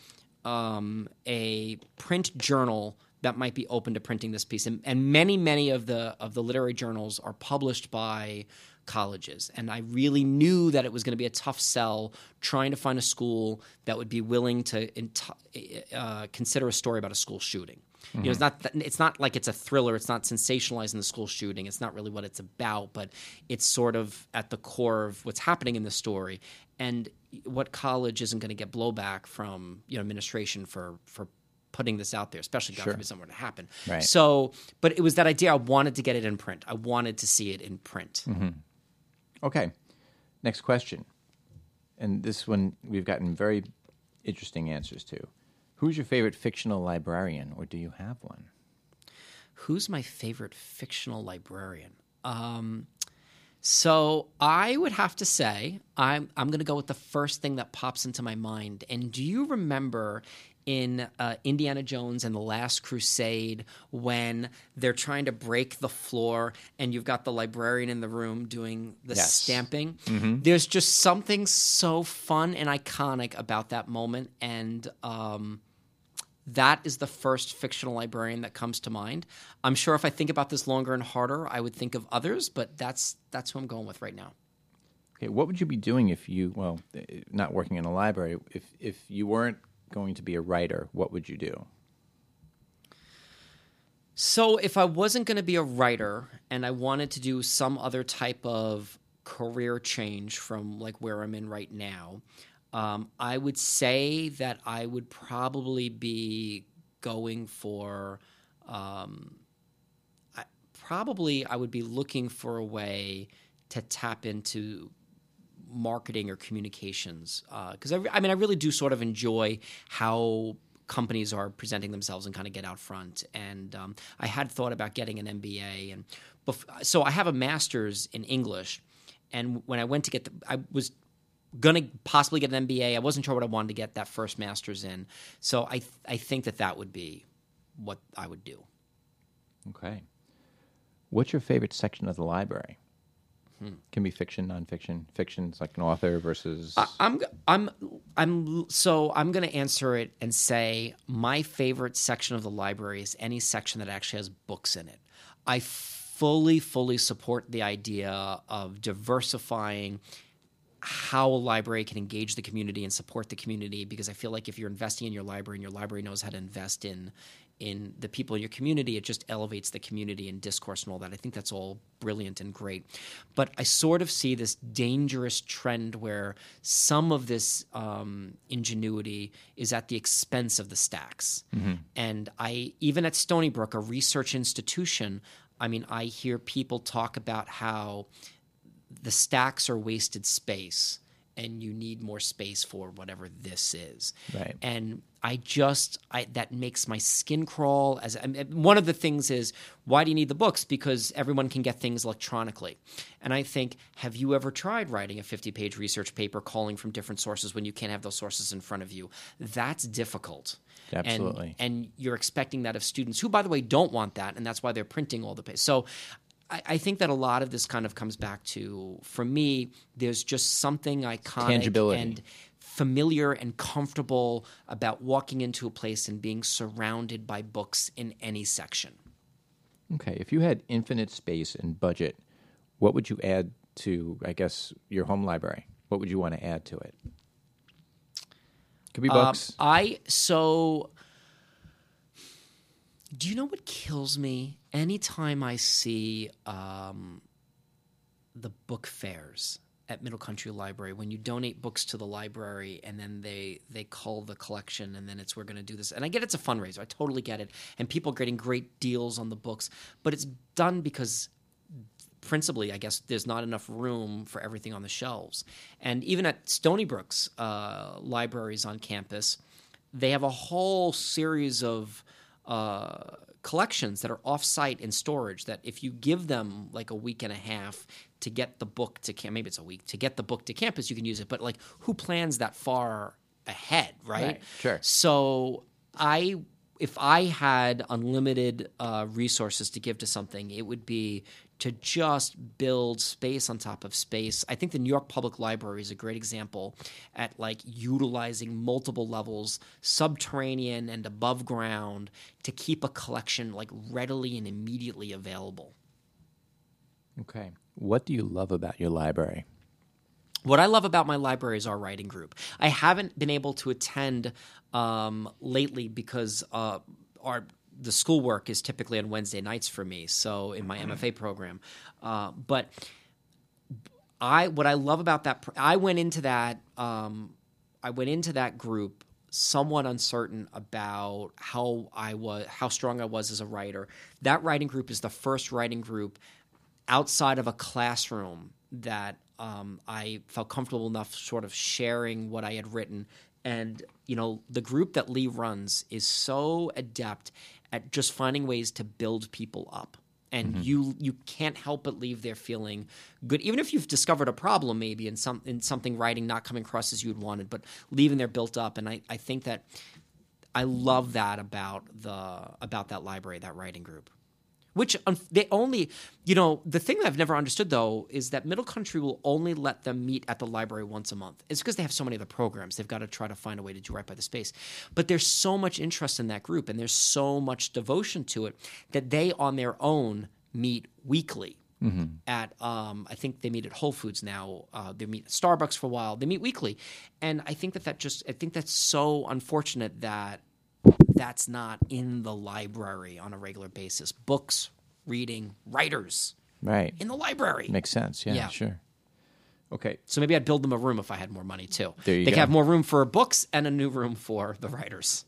um, a print journal that might be open to printing this piece, and, and many many of the of the literary journals are published by colleges. And I really knew that it was going to be a tough sell trying to find a school that would be willing to uh, consider a story about a school shooting. Mm-hmm. You know, it's not it's not like it's a thriller. It's not sensationalizing the school shooting. It's not really what it's about, but it's sort of at the core of what's happening in the story. And what college isn't going to get blowback from you know administration for for putting this out there, especially God sure. forbid somewhere to happen. Right. So, but it was that idea. I wanted to get it in print. I wanted to see it in print. Mm-hmm. Okay. Next question. And this one we've gotten very interesting answers to. Who's your favorite fictional librarian, or do you have one? Who's my favorite fictional librarian? Um, so I would have to say I'm I'm going to go with the first thing that pops into my mind. And do you remember in uh, Indiana Jones and the Last Crusade when they're trying to break the floor and you've got the librarian in the room doing the yes. stamping. Mm-hmm. There's just something so fun and iconic about that moment. And um, that is the first fictional librarian that comes to mind. I'm sure if I think about this longer and harder, I would think of others, but that's that's who I'm going with right now. Okay, what would you be doing if you well, not working in a library, if if you weren't going to be a writer, what would you do? So, if I wasn't going to be a writer and I wanted to do some other type of career change from like where I'm in right now, um, I would say that I would probably be going for. Um, I, probably, I would be looking for a way to tap into marketing or communications because uh, I, I mean I really do sort of enjoy how companies are presenting themselves and kind of get out front. And um, I had thought about getting an MBA, and bef- so I have a master's in English. And when I went to get the, I was gonna possibly get an MBA. I wasn't sure what I wanted to get that first master's in. So I th- I think that that would be what I would do. Okay. What's your favorite section of the library? Hmm. Can be fiction, nonfiction. Fiction's like an author versus. I, I'm I'm I'm so I'm going to answer it and say my favorite section of the library is any section that actually has books in it. I fully fully support the idea of diversifying how a library can engage the community and support the community because I feel like if you're investing in your library and your library knows how to invest in in the people in your community. It just elevates the community and discourse and all that. I think that's all brilliant and great. But I sort of see this dangerous trend where some of this um, ingenuity is at the expense of the stacks. Mm-hmm. And I, even at Stony Brook, a research institution, I mean, I hear people talk about how the stacks are wasted space and you need more space for whatever this is. Right. And I just I, that makes my skin crawl. As I mean, one of the things is why do you need the books? Because everyone can get things electronically. And I think, have you ever tried writing a fifty-page research paper, calling from different sources when you can't have those sources in front of you? That's difficult. Absolutely. And, and you're expecting that of students who, by the way, don't want that, and that's why they're printing all the pages. So I, I, think that a lot of this kind of comes back to, for me, there's just something iconic and familiar and comfortable about walking into a place and being surrounded by books in any section. Okay, if you had infinite space and budget, what would you add to, I guess, your home library? What would you want to add to it? Could be books. Um, I so. Do you know what kills me? anytime I see um, the book fairs at Middle Country Library, when you donate books to the library and then they they call the collection and then it's we're going to do this, and I get it's a fundraiser, I totally get it, and people are getting great deals on the books, but it's done because principally, I guess there's not enough room for everything on the shelves. And even at Stony Brook's uh, libraries on campus, they have a whole series of uh, collections that are off-site in storage that if you give them like a week and a half to get the book to camp maybe it's a week to get the book to campus you can use it but like who plans that far ahead, right? Right, sure. So I, if I had unlimited uh, resources to give to something, it would be to just build space on top of space. I think the New York Public Library is a great example at like utilizing multiple levels, subterranean and above ground, to keep a collection like readily and immediately available. Okay. What do you love about your library? What I love about my library is our writing group. I haven't been able to attend um, lately because uh, our the schoolwork is typically on Wednesday nights for me. So in my MFA program, uh, but I what I love about that I went into that um, I went into that group somewhat uncertain about how I was how strong I was as a writer. That writing group is the first writing group outside of a classroom that um, I felt comfortable enough sort of sharing what I had written. And, you know, the group that Lee runs is so adept at just finding ways to build people up. And mm-hmm. you you can't help but leave there feeling good, even if you've discovered a problem maybe in some in something writing not coming across as you'd wanted, but leaving there built up. And I, I think that I love that about the about that library, that writing group. Which um, they only, you know, the thing that I've never understood though is that Middle Country will only let them meet at the library once a month. It's because they have so many other programs. They've got to try to find a way to do right by the space. But there's so much interest in that group and there's so much devotion to it that they on their own meet weekly. At um, I think they meet at Whole Foods now. Uh, they meet at Starbucks for a while. They meet weekly, and I think that that just I think that's so unfortunate that that's not in the library on a regular basis. Books, reading, writers Right. in the library. Makes sense. Yeah, Yeah. sure. Okay. So maybe I'd build them a room if I had more money too. There you they go. could have more room for books and a new room for the writers.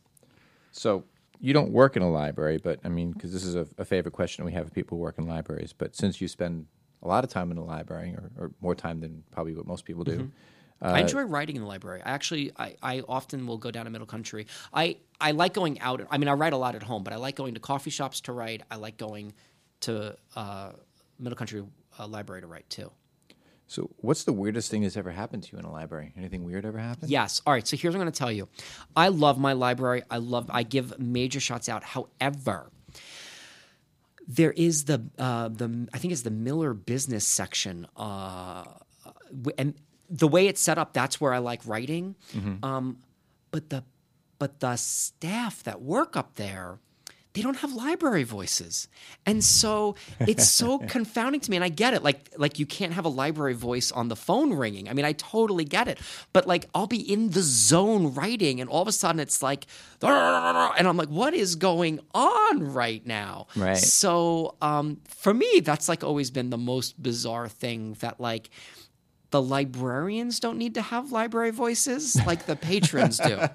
So you don't work in a library, but I mean, because this is a, a favorite question we have of people who work in libraries. But since you spend a lot of time in a library, or, or more time than probably what most people do, Mm-hmm. Uh, I enjoy writing in the library. I actually, I, I often will go down to Middle Country. I, I like going out. I mean, I write a lot at home, but I like going to coffee shops to write. I like going to uh, Middle Country uh, Library to write too. so what's the weirdest thing that's ever happened to you in a library? Anything weird ever happened? Yes. All right. So here's what I'm going to tell you. I love my library. I love. I give major shots out. However, there is the uh, the I think it's the Miller Business section, uh, and the way it's set up, that's where I like writing. Um, but the but the staff that work up there they don't have library voices. And so it's so confounding to me and i get it like like you can't have a library voice on the phone ringing. I mean i totally get it. But like i'll be in the zone writing and all of a sudden it's like and i'm like what is going on right now? Right. so um, for me that's like always been the most bizarre thing that like the librarians don't need to have library voices like the patrons do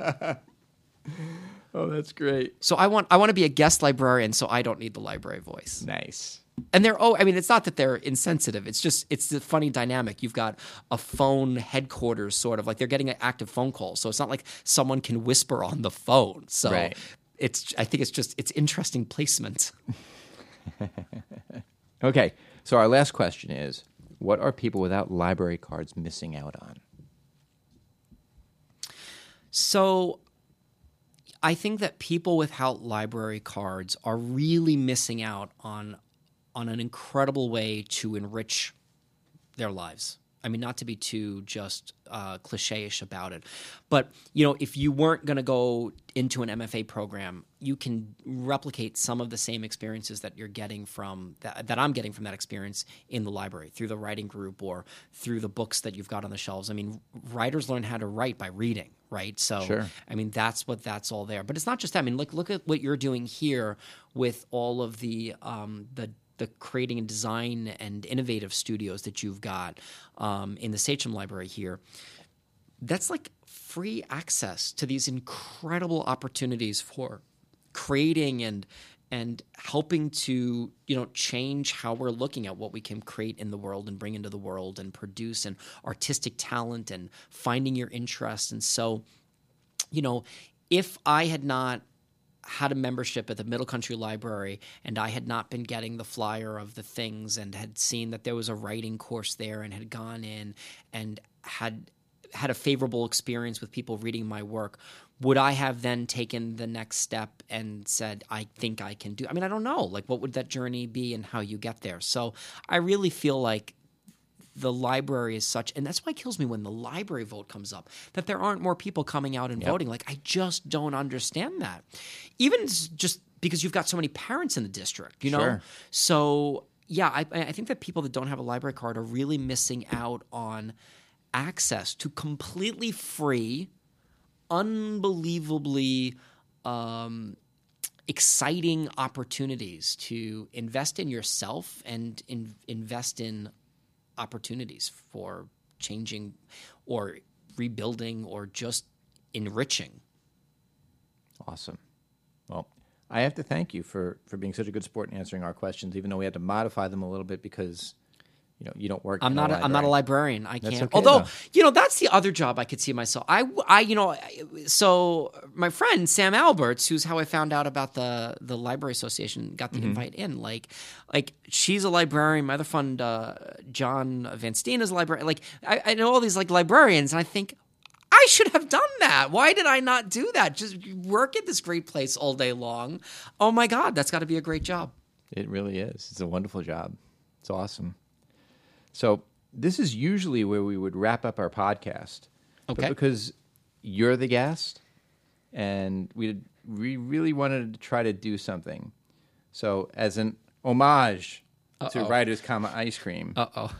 Oh, that's great. so I want I want to be a guest librarian, so I don't need the library voice. Nice. And they're oh, I mean, it's not that they're insensitive. It's just it's the funny dynamic. You've got a phone headquarters, sort of like they're getting an active phone call, so it's not like someone can whisper on the phone. So Right. it's I think it's just it's interesting placement. Okay. So our last question is: What are people without library cards missing out on? So I think that people without library cards are really missing out on on an incredible way to enrich their lives. I mean, not to be too just uh, cliche-ish about it, but you know, if you weren't going to go into an MFA program, you can replicate some of the same experiences that you're getting from that, that I'm getting from that experience in the library through the writing group or through the books that you've got on the shelves. I mean, writers learn how to write by reading, right? So, Sure. I mean, that's what that's all there. But it's not just that. I mean, look look at what you're doing here with all of the um, the the creating and design and innovative studios that you've got um, in the Sachem Library here. That's like free access to these incredible opportunities for creating and and helping to you know change how we're looking at what we can create in the world and bring into the world and produce and artistic talent and finding your interest. And so you know, if I had not had a membership at the Middle Country Library and I had not been getting the flyer of the things and had seen that there was a writing course there and had gone in and had had a favorable experience with people reading my work, would I have then taken the next step and said, I think I can do? I mean, I don't know. Like, what would that journey be and how you get there? So I really feel like the library is such, and that's why it kills me when the library vote comes up that there aren't more people coming out and voting. Like, I just don't understand that. Even just because you've got so many parents in the district, you know? Sure. So, yeah, I, I think that people that don't have a library card are really missing out on access to completely free, unbelievably um, exciting opportunities to invest in yourself and in, invest in opportunities for changing or rebuilding or just enriching. Awesome. Well, I have to thank you for for being such a good sport and answering our questions, even though we had to modify them a little bit because you know you don't work. I'm not. A, I'm not a librarian. I can't. okay, Although though. you know that's the other job I could see myself. I, I you know, so my friend Sam Alberts, who's how I found out about the the library association, got Mm-hmm. the invite in. Like, like she's a librarian. My other friend uh, John Van Steen is a librarian. Like, I, I know all these like librarians, and I think. I should have done that. Why did I not do that? Just work at this great place all day long. Oh my God, that's got to be a great job. It really is. It's a wonderful job. It's awesome. So this is usually where we would wrap up our podcast. Okay. But because you're the guest, and we we really wanted to try to do something. So as an homage to Uh-oh. Writers Comma Ice Cream, Uh oh.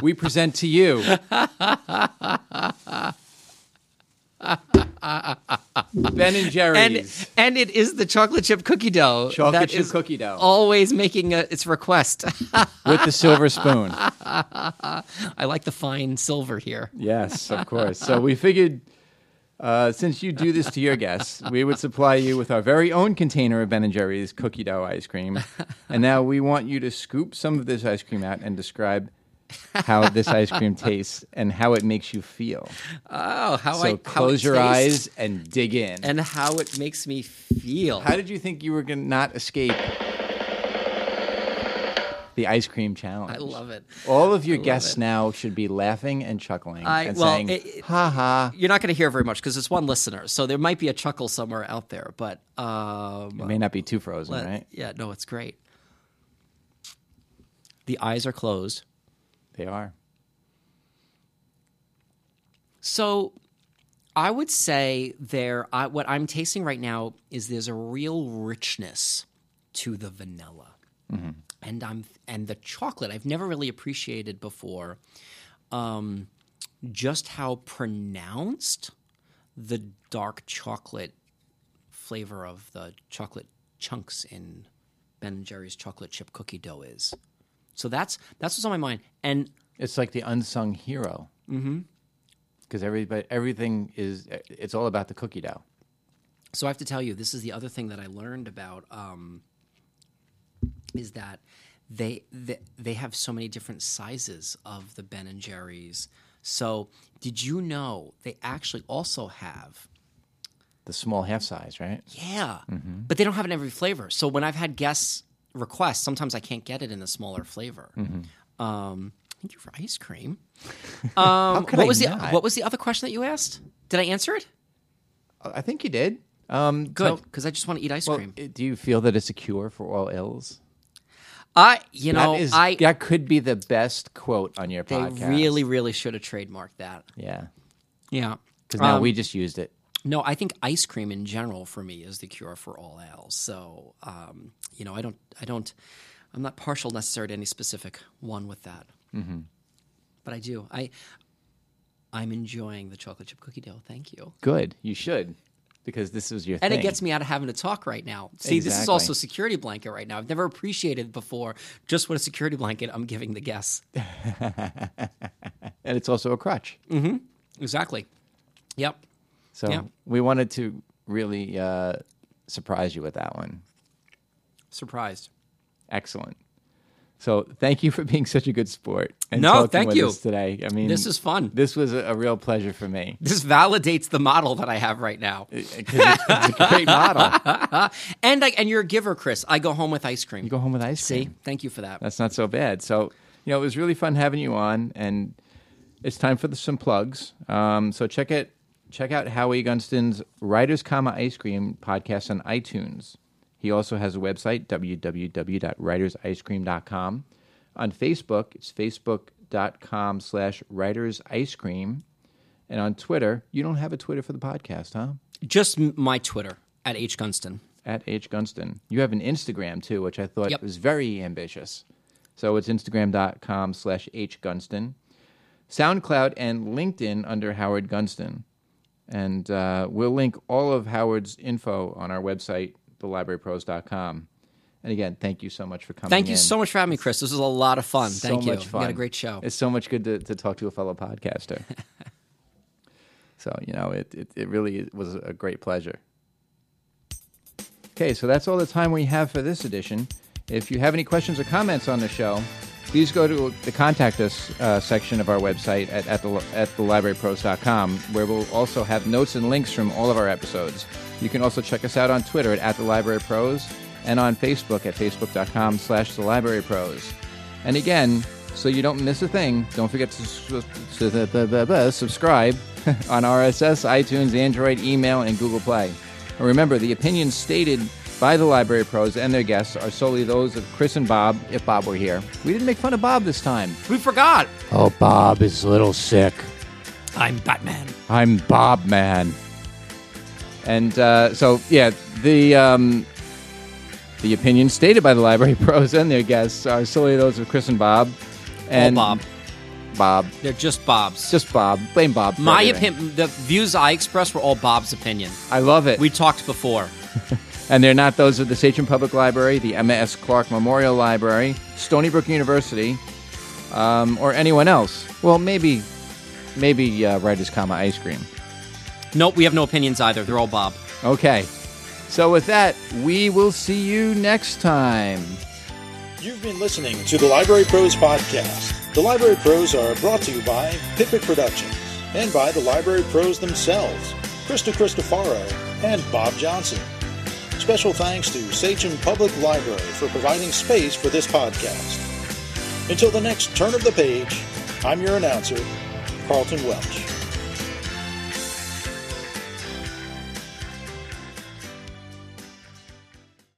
we present to you Ben and Jerry's. and and it is the chocolate chip cookie dough. Chocolate that chip is cookie dough. Always making a, its request. with the silver spoon. I like the fine silver here. Yes, of course. So we figured uh, since you do this to your guests, we would supply you with our very own container of Ben and Jerry's cookie dough ice cream. And now we want you to scoop some of this ice cream out and describe how this ice cream tastes and how it makes you feel. Oh, how So I close it your tastes eyes and dig in. and how it makes me feel. how did you think you were going to not escape the ice cream challenge? I love it. All of your guests it. now should be laughing and chuckling I- and well, saying, it- it- "Ha ha!" You're not going to hear very much because it's one listener, so there might be a chuckle somewhere out there. But um, It may not be too frozen, let- right? yeah, no, it's great. The eyes are closed. They are. So I would say there I, what I'm tasting right now is there's a real richness to the vanilla. And I'm and the chocolate I've never really appreciated before um, just how pronounced the dark chocolate flavor of the chocolate chunks in Ben and Jerry's chocolate chip cookie dough is. So that's that's what's on my mind. And It's like the unsung hero. Mm-hmm. Because everybody, everything is, it's all about the cookie dough. So I have to tell you, this is the other thing that I learned about um, is that they, they they have so many different sizes of the Ben and Jerry's. So did you know they actually also have The small half size, right? yeah, but they don't have it in every flavor. So when I've had guests request, sometimes I can't get it in a smaller flavor. Um, thank you for ice cream. Um, what I was the what was the other question that you asked? Did I answer it? I think you did. Um, Good, because I just want to eat ice well, cream. do you feel that it's a cure for all ills? I, you know, that is, I that could be the best quote on your they podcast. really, really should have trademarked that. yeah. Yeah, Because now Um, we just used it. No, I think ice cream in general for me is the cure for all ails. So, um, you know, I don't, I don't, I'm not partial necessarily to any specific one with that. Mm-hmm. But I do. I, I'm enjoying the chocolate chip cookie dough. Thank you. Good. You should, because this is your And thing. it gets me out of having to talk right now. See, this is also a security blanket right now. I've never appreciated before just what a security blanket I'm giving the guests. and it's also a crutch. Exactly. Yep. So Yeah. we wanted to really uh, surprise you with that one. Surprised. Excellent. So thank you for being such a good sport. And No, talking thank with you. us today. I mean, This is fun. This was a, a real pleasure for me. This validates the model that I have right now. 'Cause it's, it's a great model. And I, and you're a giver, Chris. I go home with ice cream. You go home with ice cream. See, thank you for that. That's not so bad. So you know, it was really fun having you on, and it's time for the, some plugs. Um, so check it, check out Howie Gunston's Writers, Comma Ice Cream podcast on iTunes. He also has a website, www.writersicecream.com. On Facebook, it's facebook.com slash writers ice cream. And on Twitter, you don't have a Twitter for the podcast, huh? Just my Twitter at H Gunston. At H Gunston. You have an Instagram too, which I thought Yep. was very ambitious. So it's instagram.com slash H Gunston. SoundCloud and LinkedIn under Howard Gunston. And uh, we'll link all of Howard's info on our website, thelibrarypros.com. And again, thank you so much for coming Thank you in. so much for having me, Chris. This was a lot of fun. So Thank you. much fun. We got a great show. It's so much good to, to talk to a fellow podcaster. so, you know, it, it, it really was a great pleasure. Okay, so that's all the time we have for this edition. If you have any questions or comments on the show, please go to the contact us uh, section of our website at, at, the, at thelibrarypros.com, where we'll also have notes and links from all of our episodes. You can also check us out on Twitter at, at the Library and on Facebook at facebook.com slash the Library And again, so you don't miss a thing, don't forget to subscribe on RSS, iTunes, Android, email, and Google Play. And remember, the opinions stated by the Library Pros and their guests are solely those of Chris and Bob, if Bob were here. We didn't make fun of Bob this time. we forgot. Oh, Bob is a little sick. I'm Batman. I'm Bob Man. And uh, so, yeah, the um, the opinions stated by the library pros and their guests are solely those of Chris and Bob. And Bob. Bob, They're just Bob's. just Bob. Blame Bob. For my opinion. The views I expressed were all Bob's opinion. I love it. We talked before. and they're not those of the Sachem Public Library, the Emma S. Clark Memorial Library, Stony Brook University, um, or anyone else. Well, maybe, maybe uh, Writers, comma Ice Cream. Nope, we have no opinions either. They're all Bob. Okay. So with that, we will see you next time. You've been listening to the Library Pros Podcast. The Library Pros are brought to you by Pippin Productions and by the Library Pros themselves, Krista Cristofaro and Bob Johnson. Special thanks to Sachem Public Library for providing space for this podcast. Until the next turn of the page, I'm your announcer, Carlton Welch.